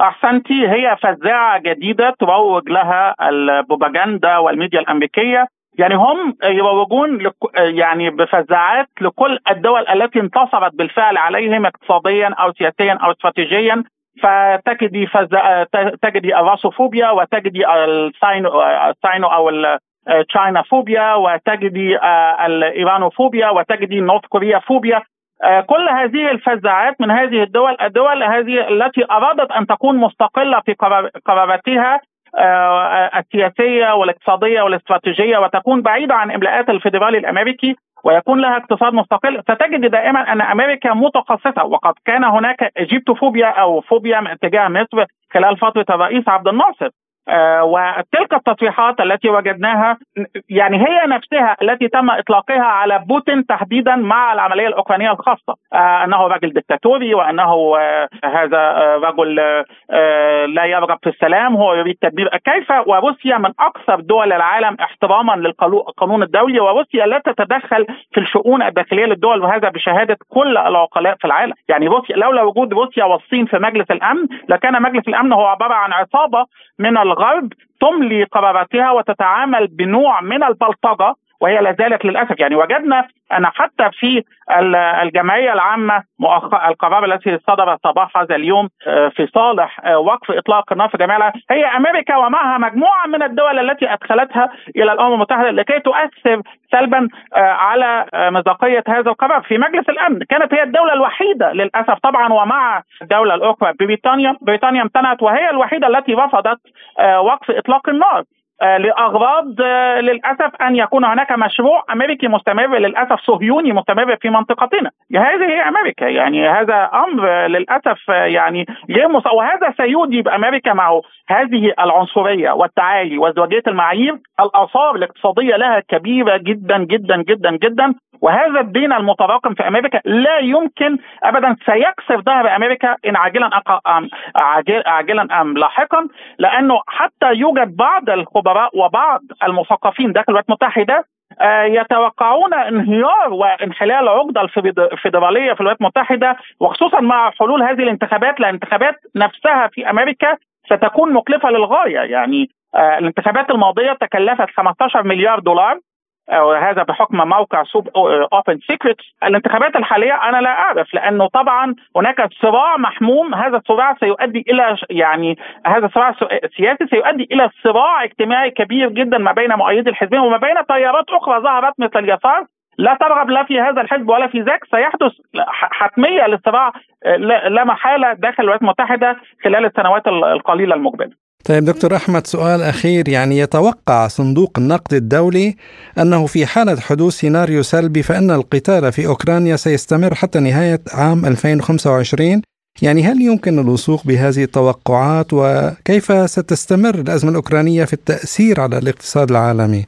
أحسنتي هي فزاعة جديدة تروج لها البروباغندا والميديا الأمريكية. يعني هم يروجون لك يعني بفزاعات لكل الدول التي انتصرت بالفعل عليهم اقتصاديا أو سياسيا أو استراتيجيا. فتجدي فزا... تجدي ال Russophobia وتجدي ال Sino ال Sino أو China phobia وتجدي ال Iranophobia وتجدي North Korea phobia. كل هذه الفزاعات من هذه الدول الدول هذه التي أرادت أن تكون مستقلة في قراراتها السياسية والاقتصادية والاستراتيجية وتكون بعيدة عن إملاءات الفيدرالي الأمريكي ويكون لها اقتصاد مستقل ستجد دائما أن أمريكا متخصصة وقد كان هناك Egyptophobia أو فوبيا تجاه مصر خلال فترة الرئيس عبد الناصر. آه، وتلك التصريحات التي وجدناها يعني هي نفسها التي تم إطلاقها على بوتين تحديدا مع العملية الأوكرانية الخاصة. آه، أنه رجل دكتاتوري وأنه آه، هذا رجل لا يرغب في السلام هو يريد تدمير كيف وروسيا من أكثر دول العالم احتراما للقانون الدولي وروسيا لا تتدخل في الشؤون الداخلية للدول وهذا بشهادة كل العقلاء في العالم. يعني روسيا لولا وجود روسيا والصين في مجلس الأمن لكان مجلس الأمن هو عبارة عن عصابة من الغرب تملي قراراتها وتتعامل بنوع من البلطجة. وهي لا زالت للأسف. يعني وجدنا أن حتى في الجمعية العامة مؤخر القرار الذي صدر صباح هذا اليوم آه، في صالح آه، وقف إطلاق النار في جميع هي أمريكا ومعها مجموعة من الدول التي أدخلتها إلى الأمم المتحدة لكي تؤثر سلبا آه، على مصداقية هذا القرار في مجلس الأمن كانت هي الدولة الوحيدة للأسف طبعا ومع الدولة الأخرى بريطانيا بريطانيا امتنعت وهي الوحيدة التي رفضت وقف إطلاق النار. لأغراض آه، للأسف أن يكون هناك مشروع أمريكي مستمر للأسف صهيوني مستمر في منطقتنا. هذه هي أمريكا يعني هذا أمر للأسف آه، يعني غير مص... وهذا سيودي بامريكا معه هذه العنصرية والتعالي وازدواجيه المعايير الآثار الاقتصادية لها كبيرة جدا جدا جدا جدا. وهذا الدين المتراكم في أمريكا لا يمكن ابدا. سيكسر ظهر أمريكا إن عاجلا ام عاجلا أم لاحقا لأنه حتى يوجد بعض الخبراء وبعض المثقفين داخل الولايات المتحدة آه، يتوقعون انهيار وانحلال عقدة الفيدرالية في الولايات المتحدة وخصوصا مع حلول هذه الانتخابات لأن الانتخابات نفسها في أمريكا ستكون مكلفة للغاية. يعني آه، الانتخابات الماضية تكلفت 15 مليار دولار وهذا بحكم موقع سوب open secret الانتخابات الحالية أنا لا أعرف لأنه طبعا هناك صراع محموم. هذا الصراع سيؤدي إلى يعني هذا الصراع السياسي سيؤدي إلى صراع اجتماعي كبير جدا ما بين مؤيدي الحزبين وما بين تيارات أخرى ظهرت مثل اليسار. لا ترغب لا في هذا الحزب ولا في ذاك. سيحدث حتمية للصراع لا محالة داخل الولايات المتحدة خلال السنوات القليلة المقبلة.
طيب دكتور أحمد سؤال أخير. يعني يتوقع صندوق النقد الدولي أنه في حالة حدوث سيناريو سلبي فإن القتال في أوكرانيا سيستمر حتى نهاية عام 2025 يعني هل يمكن الوثوق بهذه التوقعات؟ وكيف ستستمر الأزمة الأوكرانية في التأثير على الاقتصاد العالمي؟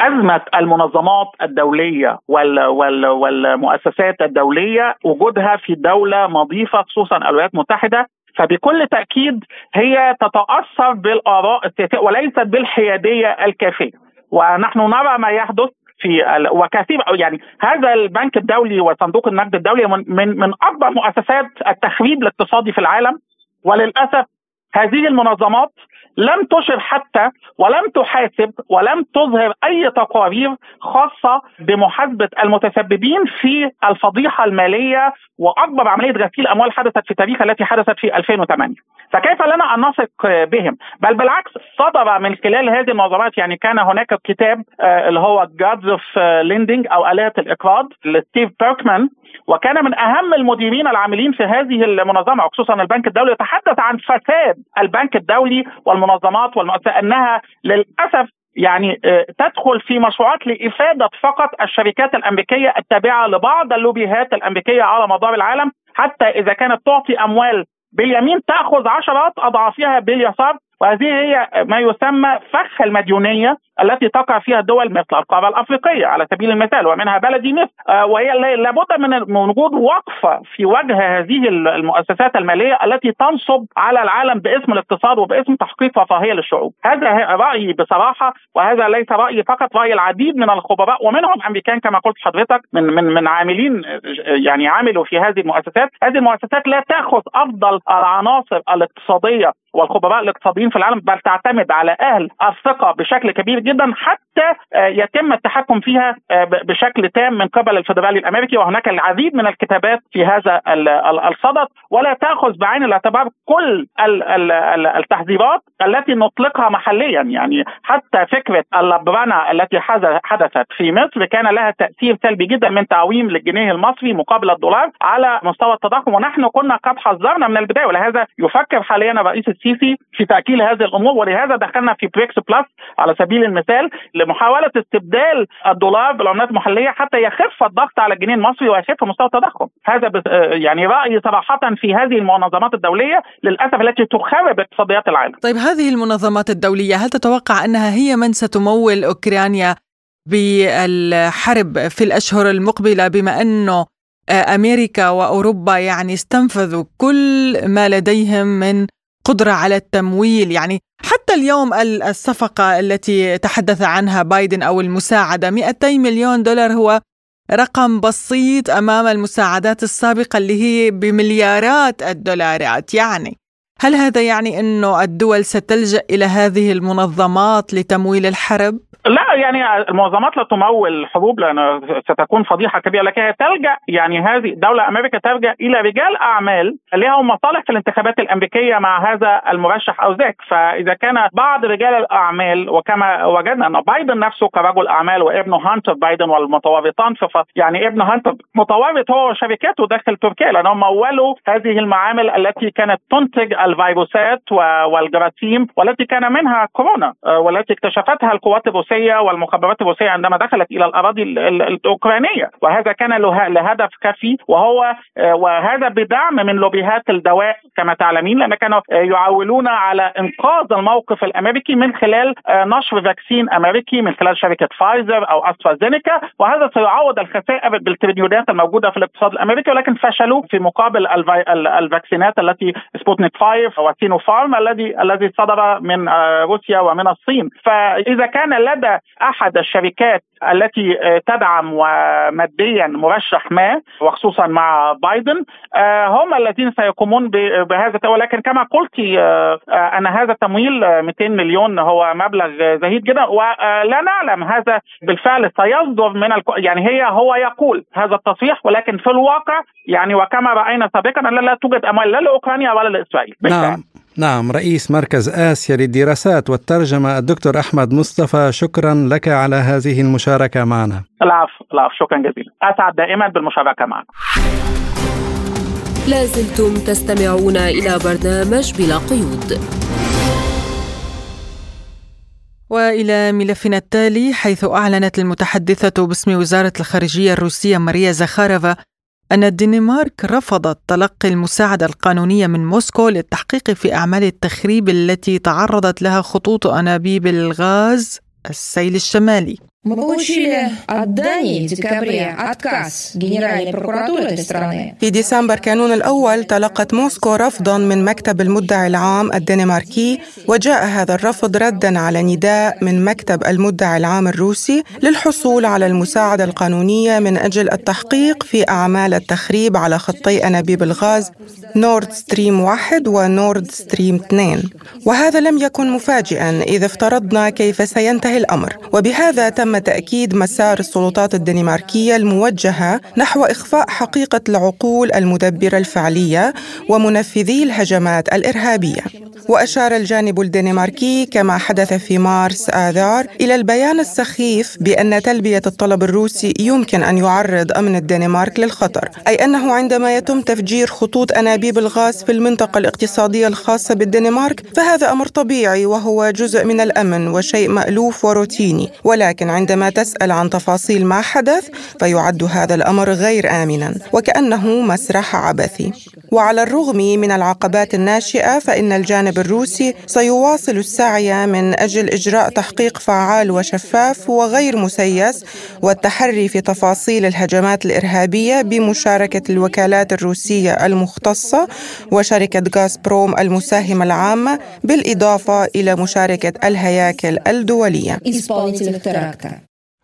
أزمة المنظمات الدولية وال وال والمؤسسات الدولية وجودها في دولة مضيفة خصوصا الولايات المتحدة فبكل تأكيد هي تتأثر بالآراء السياسية وليست بالحيادية الكافية. ونحن نرى ما يحدث في وكثير يعني هذا البنك الدولي وصندوق النقد الدولي من من, من أكبر مؤسسات التخريب الاقتصادي في العالم. وللأسف هذه المنظمات لم تشر حتى ولم تحاسب ولم تظهر أي تقارير خاصة بمحاسبة المتسببين في الفضيحة المالية وأكبر عملية غسيل أموال حدثت في تاريخ التي حدثت في 2008 فكيف لنا أن نثق بهم؟ بل بالعكس صدر من خلال هذه المنظمات يعني كان هناك كتاب آه، اللي هو Gods of Lending أو آلات الإقراض لستيف بيركمان. وكان من أهم المديرين العاملين في هذه المنظمة وخصوصا البنك الدولي يتحدث عن فساد البنك الدولي والمنظمات والمؤسسات أنها للأسف يعني آه، تدخل في مشروعات لإفادة فقط الشركات الأمريكية التابعة لبعض اللوبيهات الأمريكية على مدار العالم حتى إذا كانت تعطي أموال باليمين تأخذ عشرات أضعافها باليسار وهذه هي ما يسمى فخ المديونية. التي تقع فيها الدول مثل القارة الأفريقية على سبيل المثال ومنها بلدي مصر. آه، وهي لابد من وجود وقفه في وجه هذه المؤسسات المالية التي تنصب على العالم باسم الاقتصاد وباسم تحقيق رفاهية للشعوب. هذا رأيي بصراحة وهذا ليس رأيي فقط رأي العديد من الخبراء ومنهم أمريكان كما قلت حضرتك من من من عاملين يعني عملوا في هذه المؤسسات. هذه المؤسسات لا تأخذ أفضل العناصر الاقتصادية والخبراء الاقتصاديين في العالم بل تعتمد على أهل الثقة بشكل كبير جدا حتى آه، يتم التحكم فيها آه، بشكل تام من قبل الفدرالي الأمريكي وهناك العديد من الكتابات في هذا الصدد. ولا تأخذ بعين الاعتبار كل التحذيرات التي نطلقها محليا. يعني حتى فكرة اللبرنه التي حدثت في مصر كان لها تأثير سلبي جدا من تعويم للجنيه المصري مقابل الدولار على مستوى التضخم. ونحن كنا قد حذرنا من البداية ولهذا يفكر حاليا الرئيس السيسي في tackle هذه الأمور. ولهذا دخلنا في بريكس plus على سبيل المثال محاولة استبدال الدولار بالعملات المحلية حتى يخف الضغط على الجنيه المصري ويخف مستوى التضخم هذا يعني رأيي صراحة في هذه المنظمات الدولية للأسف التي تخرب اقتصاديات العالم.
طيب هذه المنظمات الدولية هل تتوقع أنها هي من ستمول أوكرانيا بالحرب في الأشهر المقبلة بما أنه أمريكا وأوروبا يعني استنفذوا كل ما لديهم من قدره على التمويل يعني حتى اليوم الصفقة التي تحدث عنها بايدن أو المساعدة 200 مليون دولار هو رقم بسيط أمام المساعدات السابقة اللي هي بمليارات الدولارات. يعني هل هذا يعني إنه الدول ستلجأ إلى هذه المنظمات لتمويل الحرب؟
لا يعني المنظمات لا تمول حروب لأن ستكون فضيحة كبيرة لكن تلجأ يعني هذه دولة أمريكا تلجأ إلى رجال أعمال لهم مصالح في الانتخابات الأمريكية مع هذا المرشح أو ذاك فإذا كان بعض رجال الأعمال وكما وجدنا أن بايدن نفسه كرجل أعمال وابنه هانتر بايدن والمتورطان في يعني ابن هانتر متورط هو وشركاته داخل تركيا لأنهم مولوا هذه المعامل التي كانت تنتج الفيروسات والجراثيم والتي كان منها كورونا والتي اكتشفتها القوات الروسية والمخابرات الروسية عندما دخلت إلى الأراضي الأوكرانية. وهذا كان له لهدف كفي وهو وهذا بدعم من لوبيهات الدواء كما تعلمين لأن كانوا يعولون على إنقاذ الموقف الأمريكي من خلال نشر vaccine أمريكي من خلال شركة فايزر أو أسترازينيكا. وهذا سيعوض الخسائر بالتريليونات الموجودة في الاقتصاد الأمريكي ولكن فشلوا في مقابل الفاكسينات التي سبوتنيك 5 وسينو فارم الذي الذي صدر من روسيا ومن الصين فإذا كان لدى أحد الشركات التي تدعم ماديا مرشح ما وخصوصا مع بايدن هم الذين سيقومون بهذا ولكن كما قلت أن هذا التمويل 200 مليون هو مبلغ زهيد جدا ولا نعلم هذا بالفعل سيصدر من الك... يعني هي هو يقول هذا التصريح ولكن في الواقع يعني وكما رأينا سابقا لا, لا توجد أموال لا لأوكرانيا ولا
لإسرائيل. نعم. نعم. رئيس مركز آسيا للدراسات والترجمة الدكتور أحمد مصطفى شكرا لك على هذه المشاركة معنا.
العفو العفو شكرا جزيلا. أسعد دائما بالمشاركة معنا
لازلتم تستمعون إلى برنامج بلا قيود.
وإلى ملفنا التالي حيث أعلنت المتحدثة باسم وزارة الخارجية الروسية ماريا زخارفا أن الدنمارك رفضت تلقي المساعدة القانونية من موسكو للتحقيق في أعمال التخريب التي تعرضت لها خطوط أنابيب الغاز السيل الشمالي. Мы получили от Дании в декабре отказ Генеральной прокуратуры этой страны. في ديسمبر كانون الأول تلقت موسكو رفضا من مكتب المدعي العام الدنماركي وجاء هذا الرفض ردا على نداء من مكتب المدعي العام الروسي للحصول على المساعدة القانونية من أجل التحقيق في أعمال التخريب على خطي أنابيب الغاز نورد ستريم واحد ونورد ستريم اثنين وهذا لم يكن مفاجئا إذا افترضنا كيف سينتهي الأمر وبهذا تم تأكيد مسار السلطات الدنماركية الموجهة نحو إخفاء حقيقة العقول المدبرة الفعلية ومنفذي الهجمات الإرهابية. وأشار الجانب الدنماركي كما حدث في مارس آذار إلى البيان السخيف بأن تلبية الطلب الروسي يمكن أن يعرض أمن الدنمارك للخطر أي أنه عندما يتم تفجير خطوط أنابيب الغاز في المنطقة الاقتصادية الخاصة بالدنمارك فهذا أمر طبيعي وهو جزء من الأمن وشيء مألوف وروتيني ولكن عندما تسأل عن تفاصيل ما حدث فيعد هذا الأمر غير آمنا وكأنه مسرح عبثي. وعلى الرغم من العقبات الناشئة فإن الجانب الروسي سيواصل السعي من أجل إجراء تحقيق فعال وشفاف وغير مسيس والتحري في تفاصيل الهجمات الإرهابية بمشاركة الوكالات الروسية المختصة وشركة غازبروم المساهمة العامة بالإضافة إلى مشاركة الهياكل الدولية.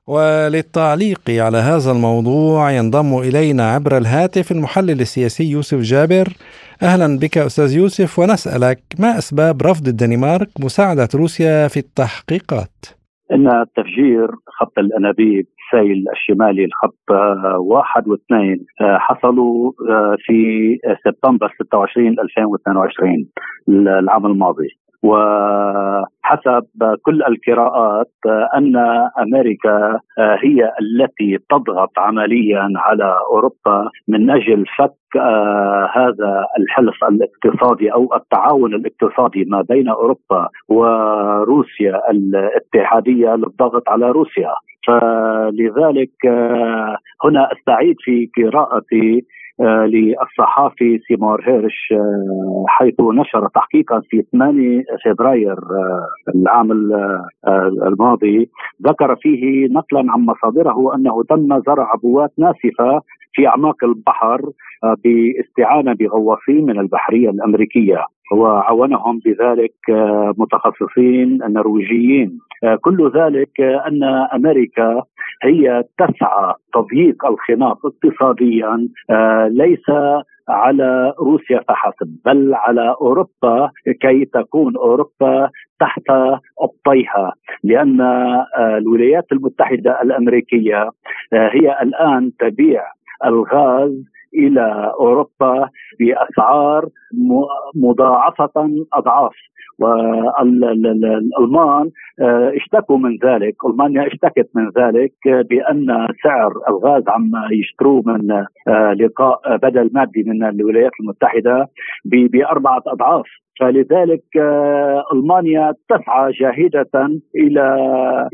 وللتعليق على هذا الموضوع ينضم إلينا عبر الهاتف المحلل السياسي يوسف جابر أهلا بك أستاذ يوسف ونسألك ما أسباب رفض الدنمارك مساعدة روسيا في التحقيقات؟
إن تفجير خط الأنابيب السيل الشمالي الخط واحد واثنين حصلوا في سبتمبر 26 2022 العام الماضي وحسب كل القراءات أن أمريكا هي التي تضغط عمليا على أوروبا من أجل فك هذا الحلف الاقتصادي أو التعاون الاقتصادي ما بين أوروبا وروسيا الاتحادية للضغط على روسيا. فلذلك هنا أستعيد في قراءتي آه، للصحافي سيمور هيرش آه، حيث نشر تحقيقا في 8 فبراير آه، العام الماضي ذكر فيه نقلا عن مصادره أنه تم زرع عبوات ناسفة في أعماق البحر باستعانة بغواصين من البحرية الأمريكية. وعاونهم بذلك متخصصين نرويجيين. كل ذلك أن أمريكا هي تسعى تضييق الخناق اقتصاديا ليس على روسيا فحسب بل على أوروبا كي تكون أوروبا تحت أبطيها. لأن الولايات المتحدة الأمريكية هي الآن تبيع الغاز إلى أوروبا بأسعار مضاعفة أضعاف. والألمان آه، اشتكوا من ذلك، ألمانيا اشتكت من ذلك بأن سعر الغاز عم يشتروه من آه، لقاء بدل مادي من الولايات المتحدة بأربعة أضعاف. فلذلك آه، ألمانيا تسعى جاهده إلى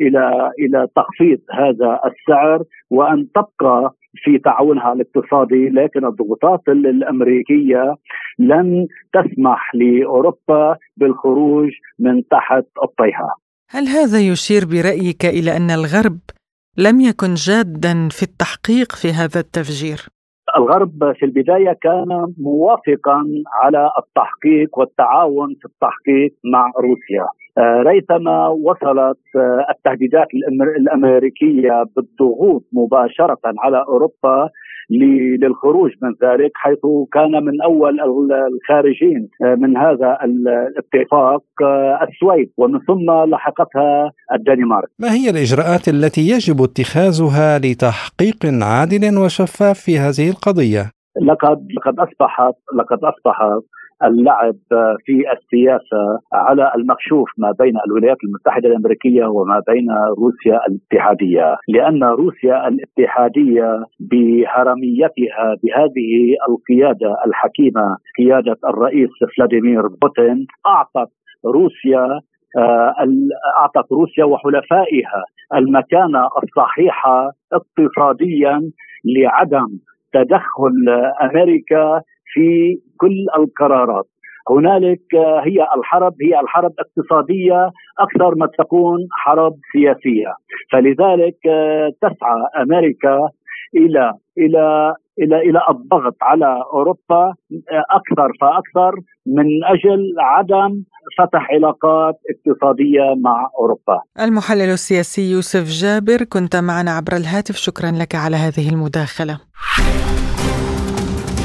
إلى إلى تخفيض هذا السعر وأن تبقى في تعاونها الاقتصادي لكن الضغوطات الأمريكية لن تسمح لأوروبا بالخروج من تحت الطيها.
هل هذا يشير برأيك إلى أن الغرب لم يكن جادا في التحقيق في هذا التفجير؟
الغرب في البداية كان موافقا على التحقيق والتعاون في التحقيق مع روسيا ريثما وصلت آه، التهديدات الأمريكية بالضغوط مباشرة على أوروبا للخروج من ذلك حيث كان من أول الخارجين آه، من هذا الاتفاق السويد ومن ثم لحقتها الدنمارك.
ما هي الإجراءات التي يجب اتخاذها لتحقيق عادل وشفاف في هذه القضية؟
لقد لقد اصبحت لقد أصبحت اللعب في السياسة على المكشوف ما بين الولايات المتحدة الأمريكية وما بين روسيا الاتحادية، لأن روسيا الاتحادية بهرميتها بهذه القيادة الحكيمة قيادة الرئيس فلاديمير بوتين أعطت روسيا آه، أعطت روسيا وحلفائها المكانة الصحيحة اقتصاديا لعدم تدخل أمريكا في كل القرارات هنالك هي الحرب هي الحرب اقتصادية أكثر ما تكون حرب سياسية فلذلك تسعى أمريكا إلى إلى إلى إلى الضغط على أوروبا أكثر فأكثر من أجل عدم فتح علاقات اقتصادية مع أوروبا.
المحلل السياسي يوسف جابر كنت معنا عبر الهاتف شكرا لك على هذه المداخلة.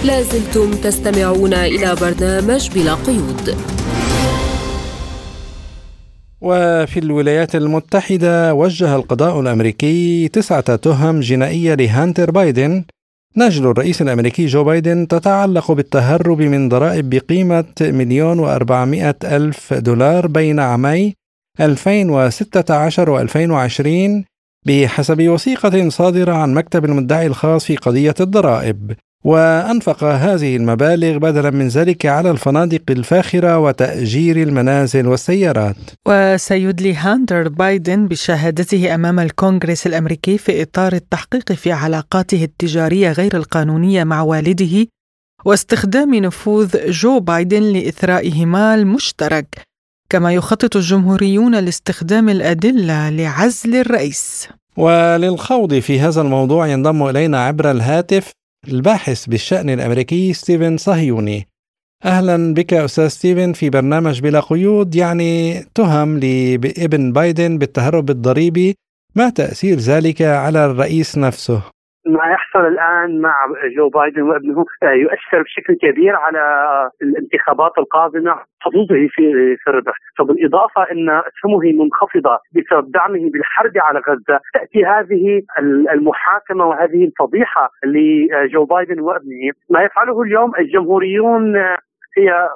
لازلتم تستمعون إلى برنامج بلا قيود.
وفي الولايات المتحدة وجه القضاء الأمريكي تسعة تهم جنائية لهانتر بايدن. نجل الرئيس الأمريكي جو بايدن تتعلق بالتهرب من ضرائب بقيمة مليون وأربعمائة ألف دولار بين عامي 2016 و 2020 بحسب وثيقة صادرة عن مكتب المدعي الخاص في قضية الضرائب. وأنفق هذه المبالغ بدلا من ذلك على الفنادق الفاخرة وتأجير المنازل والسيارات.
وسيدلي هانتر بايدن بشهادته أمام الكونغرس الأمريكي في إطار التحقيق في علاقاته التجارية غير القانونية مع والده واستخدام نفوذ جو بايدن لإثراء مال مشترك كما يخطط الجمهوريون لاستخدام الأدلة لعزل الرئيس.
وللخوض في هذا الموضوع ينضم إلينا عبر الهاتف الباحث بالشأن الأمريكي ستيفن صهيوني أهلا بك أستاذ ستيفن في برنامج بلا قيود يعني تهم لابن بايدن بالتهرب الضريبي ما تأثير ذلك على الرئيس نفسه؟
ما يحصل الآن مع جو بايدن وابنه آه، يؤثر بشكل كبير على الانتخابات القادمة حظوظه في في الربح، فبالإضافة إن اسهمه منخفضة بسبب دعمه بالحرب على غزة، تأتي هذه المحاكمة وهذه الفضيحة لجو بايدن وابنه، ما يفعله اليوم الجمهوريون هي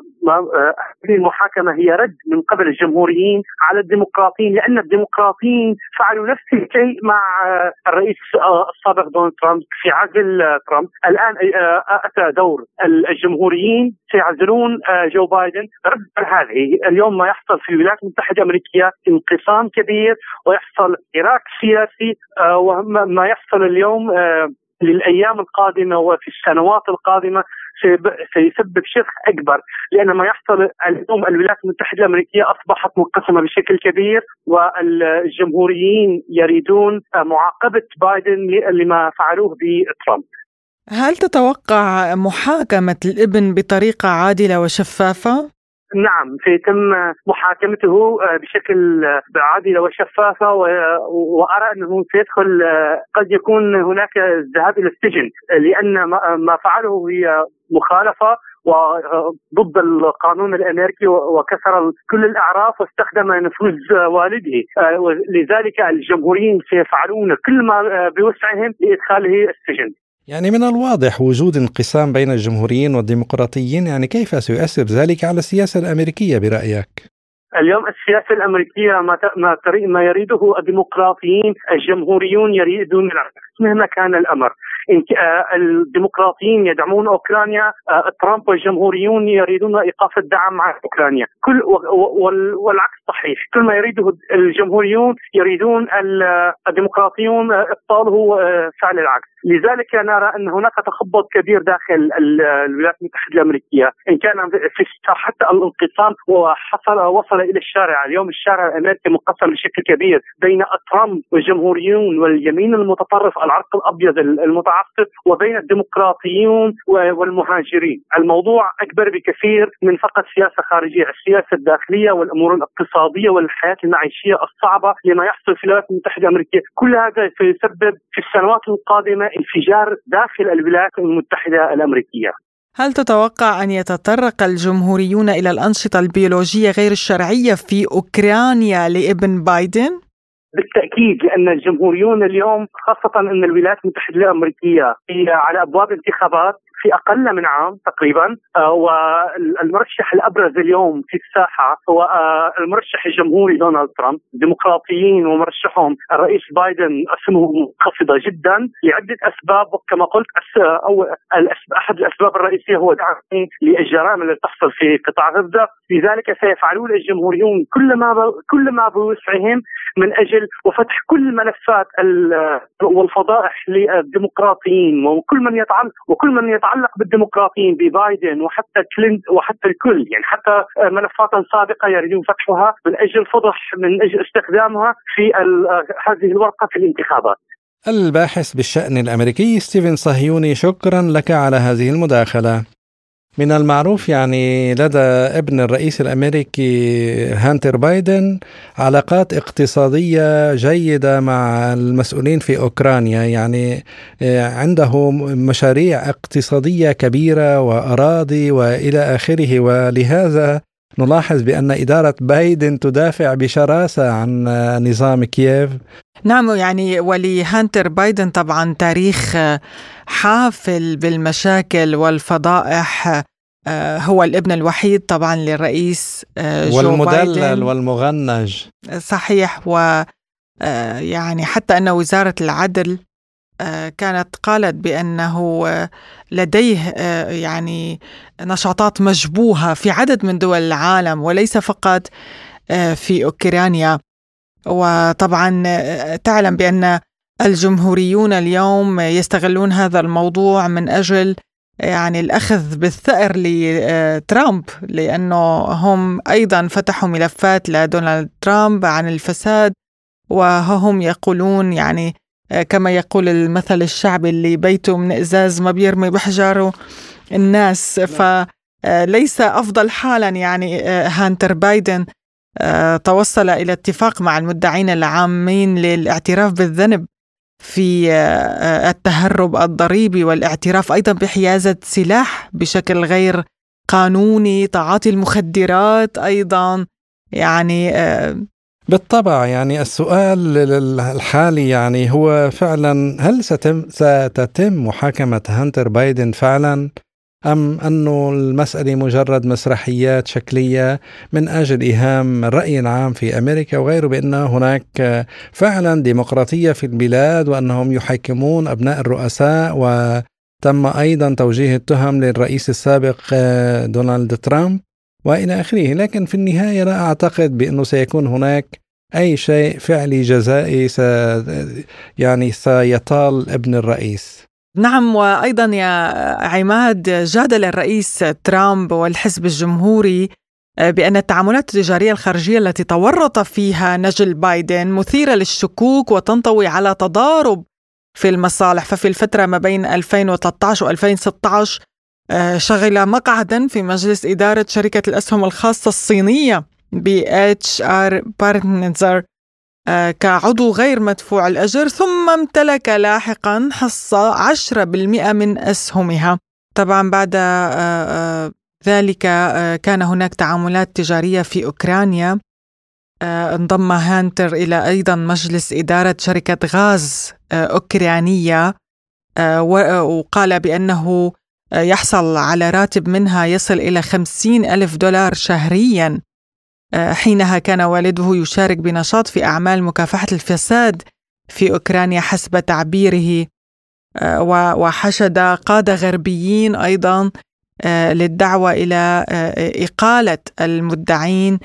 هذه المحاكمة هي رد من قبل الجمهوريين على الديمقراطيين لأن الديمقراطيين فعلوا نفس الشيء مع الرئيس السابق دونالد ترامب في عزل ترامب. الآن أتى دور الجمهوريين سيعزلون جو بايدن. رد هذه اليوم ما يحصل في الولايات المتحدة الأمريكية انقسام كبير ويحصل عراك سياسي وما يحصل اليوم للأيام القادمة وفي السنوات القادمة. سيسبب شق أكبر لأن ما يحصل اليوم الولايات المتحدة الأمريكية أصبحت منقسمه بشكل كبير والجمهوريين يريدون معاقبة بايدن لما فعلوه بترامب.
هل تتوقع محاكمة الإبن بطريقة عادلة وشفافة؟
نعم سيتم محاكمته بشكل عادل وشفافة وأرى أنه سيدخل قد يكون هناك الذهاب إلى السجن لأن ما فعله هي مخالفة وضد القانون الأمريكي وكسر كل الأعراف واستخدم نفوذ والده. لذلك الجمهوريين سيفعلون كل ما بوسعهم لإدخاله السجن.
يعني من الواضح وجود انقسام بين الجمهوريين والديمقراطيين يعني كيف سيؤثر ذلك على السياسة الأمريكية برأيك؟
اليوم السياسة الأمريكية ما ما ما يريده الديمقراطيين الجمهوريون يريدون العكس مهما كان الأمر. الديمقراطيين يدعمون أوكرانيا ترامب والجمهوريون يريدون إيقاف الدعم مع أوكرانيا. كل والعكس صحيح. كل ما يريده الجمهوريون يريدون الديمقراطيون إبطاله فعل العكس. لذلك نرى أن هناك تخبط كبير داخل الولايات المتحدة الأمريكية. إن كان في حتى الانقسام وحصل وصل إلى الشارع. اليوم الشارع الأمريكي منقسم بشكل كبير بين ترامب والجمهوريون واليمين المتطرف العرق الأبيض المتعصب وبين الديمقراطيون والمهاجرين. الموضوع أكبر بكثير من فقط سياسة خارجية السياسة الداخلية والأمور الاقتصادية والحياة المعيشية الصعبة لما يحصل في الولايات المتحدة الأمريكية. كل هذا سيسبب في السنوات القادمة انفجار داخل الولايات المتحدة الأمريكية.
هل تتوقع أن يتطرق الجمهوريون إلى الأنشطة البيولوجية غير الشرعية في أوكرانيا لابن بايدن؟
بالتأكيد لأن الجمهوريون اليوم خاصة أن الولايات المتحدة الأمريكية هي على أبواب انتخابات في أقل من عام تقريبا آه والمرشح الأبرز اليوم في الساحة هو آه المرشح الجمهوري دونالد ترامب الديمقراطيين ومرشحهم الرئيس بايدن اسمه منخفضه جدا لعدة أسباب وكما قلت أو أحد الأسباب الرئيسية هو دعم للجرائم التي تحصل في قطاع غزة. لذلك سيفعلون الجمهوريون كل ما كل ما بوسعهم من أجل وفتح كل ملفات والفضائح للديمقراطيين وكل من يتعلق وكل من يتعلق بالديمقراطيين ببايدن وحتى كلينت وحتى الكل يعني حتى ملفات سابقة يريدون فتحها من أجل فضح من أجل استخدامها في هذه الورقة في الانتخابات.
الباحث بالشأن الأمريكي ستيفن صهيوني شكرا لك على هذه المداخلة من المعروف يعني لدى ابن الرئيس الأمريكي هانتر بايدن علاقات اقتصادية جيدة مع المسؤولين في أوكرانيا. يعني عنده مشاريع اقتصادية كبيرة وأراضي وإلى آخره. ولهذا نلاحظ بأن إدارة بايدن تدافع بشراسة عن نظام كييف.
نعم يعني ولهانتر بايدن طبعا تاريخ حافل بالمشاكل والفضائح. هو الابن الوحيد طبعا للرئيس جو
والمدلل
بايدن.
والمغنج.
صحيح و يعني حتى أن وزارة العدل كانت قالت بأنه لديه يعني نشاطات مشبوهة في عدد من دول العالم وليس فقط في أوكرانيا. وطبعا تعلم بأن الجمهوريون اليوم يستغلون هذا الموضوع من أجل يعني الأخذ بالثأر لترامب لأنه هم أيضا فتحوا ملفات لدونالد ترامب عن الفساد وهم يقولون يعني كما يقول المثل الشعبي اللي بيته من إزاز ما بيرمي بحجاره الناس. فليس أفضل حالا يعني هانتر بايدن توصل إلى اتفاق مع المدعين العامين للاعتراف بالذنب في التهرب الضريبي والاعتراف أيضا بحيازة سلاح بشكل غير قانوني تعاطي المخدرات أيضا يعني
بالطبع يعني السؤال الحالي يعني هو فعلا هل ستم ستتم محاكمة هانتر بايدن فعلا؟ أم أنه المسألة مجرد مسرحيات شكلية من أجل إيهام الرأي العام في أمريكا وغيره بأن هناك فعلا ديمقراطية في البلاد وأنهم يحاكمون أبناء الرؤساء؟ وتم أيضا توجيه التهم للرئيس السابق دونالد ترامب. وإلى آخره، لكن في النهاية لا أعتقد بأنه سيكون هناك أي شيء فعلي جزائي س يعني سيطال ابن الرئيس.
نعم وأيضا يا عماد جادل الرئيس ترامب والحزب الجمهوري آه، بأن التعاملات التجارية الخارجية التي تورط فيها نجل بايدن مثيرة للشكوك وتنطوي على تضارب في المصالح ففي الفترة ما بين 2013 و 2016 آه، شغل مقعدا في مجلس إدارة شركة الأسهم الخاصة الصينية BHR Partners آه، كعضو غير مدفوع الأجر ثم امتلك لاحقا حصة 10% من أسهمها. طبعا بعد آه، آه، ذلك كان هناك تعاملات تجارية في أوكرانيا. انضم هانتر إلى أيضا مجلس إدارة شركة غاز أوكرانية. وقال بأنه يحصل على راتب منها يصل إلى خمسين ألف دولار شهريا. آه، حينها كان والده يشارك بنشاط في أعمال مكافحة الفساد في أوكرانيا حسب تعبيره. آه، وحشد قادة غربيين أيضا آه، للدعوة إلى إقالة المدعين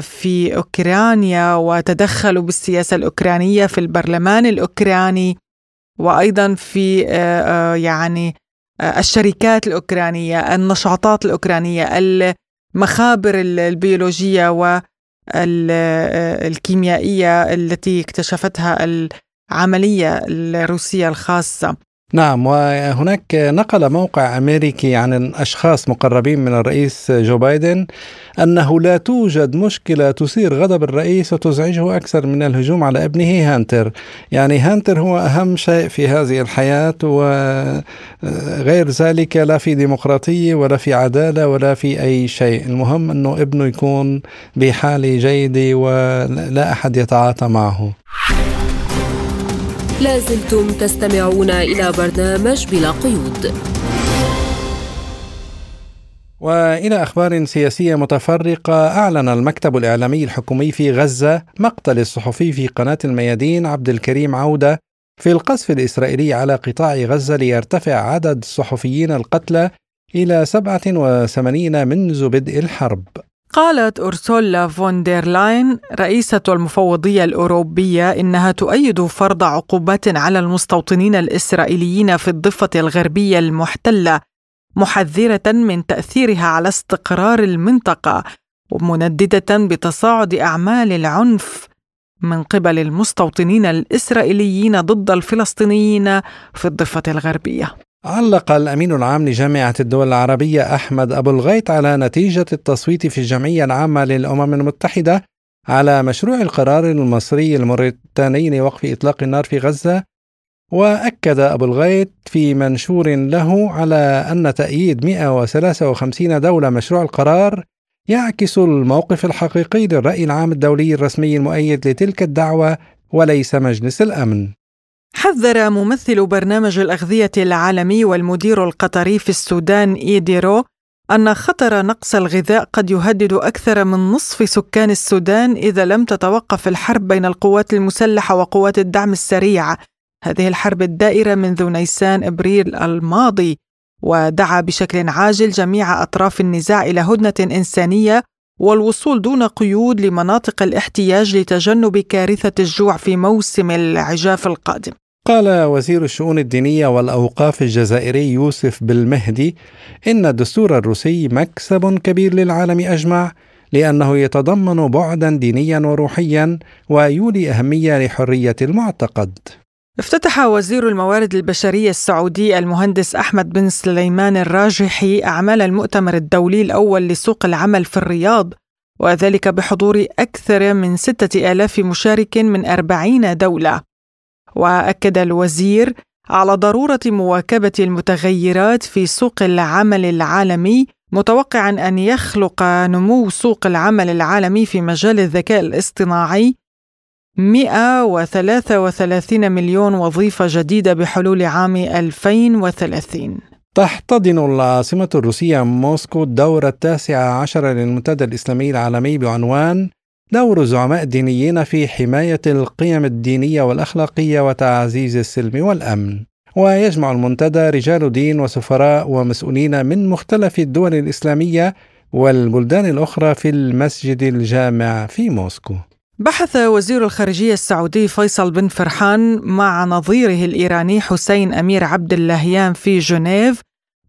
في أوكرانيا وتدخلوا بالسياسة الأوكرانية في البرلمان الأوكراني وأيضا في يعني الشركات الأوكرانية النشاطات الأوكرانية المخابر البيولوجية والكيميائية التي اكتشفتها العملية الروسية الخاصة.
نعم وهناك نقل موقع أمريكي عن اشخاص مقربين من الرئيس جو بايدن أنه لا توجد مشكلة تثير غضب الرئيس وتزعجه أكثر من الهجوم على ابنه هانتر، يعني هانتر هو أهم شيء في هذه الحياة وغير ذلك لا في ديمقراطية ولا في عدالة ولا في أي شيء، المهم أنه ابنه يكون بحاله جيده ولا أحد يتعاطى معه.
لازلتم تستمعون إلى برنامج بلا قيود
وإلى أخبار سياسية متفرقة أعلن المكتب الإعلامي الحكومي في غزة مقتل الصحفي في قناة الميادين عبد الكريم عودة في القصف الإسرائيلي على قطاع غزة ليرتفع عدد الصحفيين القتلى إلى 87 منذ بدء الحرب.
قالت أورسولا فون دير لاين رئيسة المفوضية الأوروبية إنها تؤيد فرض عقوبات على المستوطنين الإسرائيليين في الضفة الغربية المحتلة محذرة من تأثيرها على استقرار المنطقة ومنددة بتصاعد أعمال العنف من قبل المستوطنين الإسرائيليين ضد الفلسطينيين في الضفة الغربية.
علق الأمين العام لجامعة الدول العربية أحمد أبو الغيط على نتيجة التصويت في الجمعية العامة للأمم المتحدة على مشروع القرار المصري الموريتاني لوقف إطلاق النار في غزة. وأكد أبو الغيط في منشور له على أن تأييد 153 دولة مشروع القرار يعكس الموقف الحقيقي للرأي العام الدولي الرسمي المؤيد لتلك الدعوة وليس مجلس الأمن.
حذر ممثل برنامج الأغذية العالمي والمدير القطري في السودان إيديرو أن خطر نقص الغذاء قد يهدد أكثر من نصف سكان السودان إذا لم تتوقف الحرب بين القوات المسلحة وقوات الدعم السريع. هذه الحرب الدائرة منذ نيسان إبريل الماضي ودعا بشكل عاجل جميع أطراف النزاع إلى هدنة إنسانية والوصول دون قيود لمناطق الاحتياج لتجنب كارثة الجوع في موسم العجاف القادم.
قال وزير الشؤون الدينية والأوقاف الجزائري يوسف بالمهدي إن الدستور الروسي مكسب كبير للعالم أجمع لأنه يتضمن بعدا دينيا وروحيا ويولي أهمية لحرية المعتقد.
افتتح وزير الموارد البشرية السعودي المهندس أحمد بن سليمان الراجحي أعمال المؤتمر الدولي الأول لسوق العمل في الرياض وذلك بحضور أكثر من ستة آلاف مشارك من أربعين دولة. وأكد الوزير على ضرورة مواكبة المتغيرات في سوق العمل العالمي متوقعا أن يخلق نمو سوق العمل العالمي في مجال الذكاء الاصطناعي 133 مليون وظيفة جديدة بحلول عام 2030
تحتضن العاصمة الروسية موسكو الدورة التاسعة عشر للمنتدى الإسلامي العالمي بعنوان دور الزعماء الدينيين في حماية القيم الدينية والأخلاقية وتعزيز السلم والأمن. ويجمع المنتدى رجال دين وسفراء ومسؤولين من مختلف الدول الإسلامية والبلدان الأخرى في المسجد الجامع في موسكو.
بحث وزير الخارجية السعودي فيصل بن فرحان مع نظيره الإيراني حسين أمير عبد اللهيان في جنيف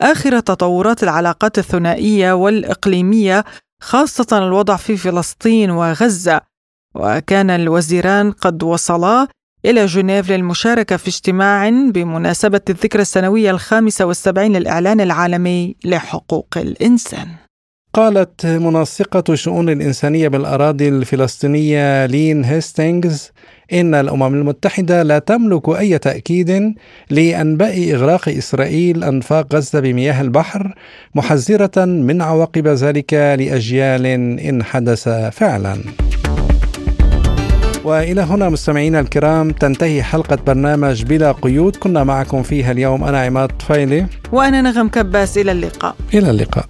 آخر تطورات العلاقات الثنائية والإقليمية خاصة الوضع في فلسطين وغزة. وكان الوزيران قد وصلا إلى جنيف للمشاركة في اجتماع بمناسبة الذكرى السنوية الخامسة والسبعين للإعلان العالمي لحقوق الإنسان.
قالت منسقة الشؤون الإنسانية بالأراضي الفلسطينية لين هيستينغز إن الأمم المتحدة لا تملك أي تأكيد لأنباء إغراق إسرائيل أنفاق غزة بمياه البحر محذرة من عواقب ذلك لأجيال إن حدث فعلا. وإلى هنا مستمعينا الكرام تنتهي حلقة برنامج بلا قيود. كنا معكم فيها اليوم أنا عماد طفيلي.
وأنا نغم كباس إلى اللقاء.
إلى اللقاء.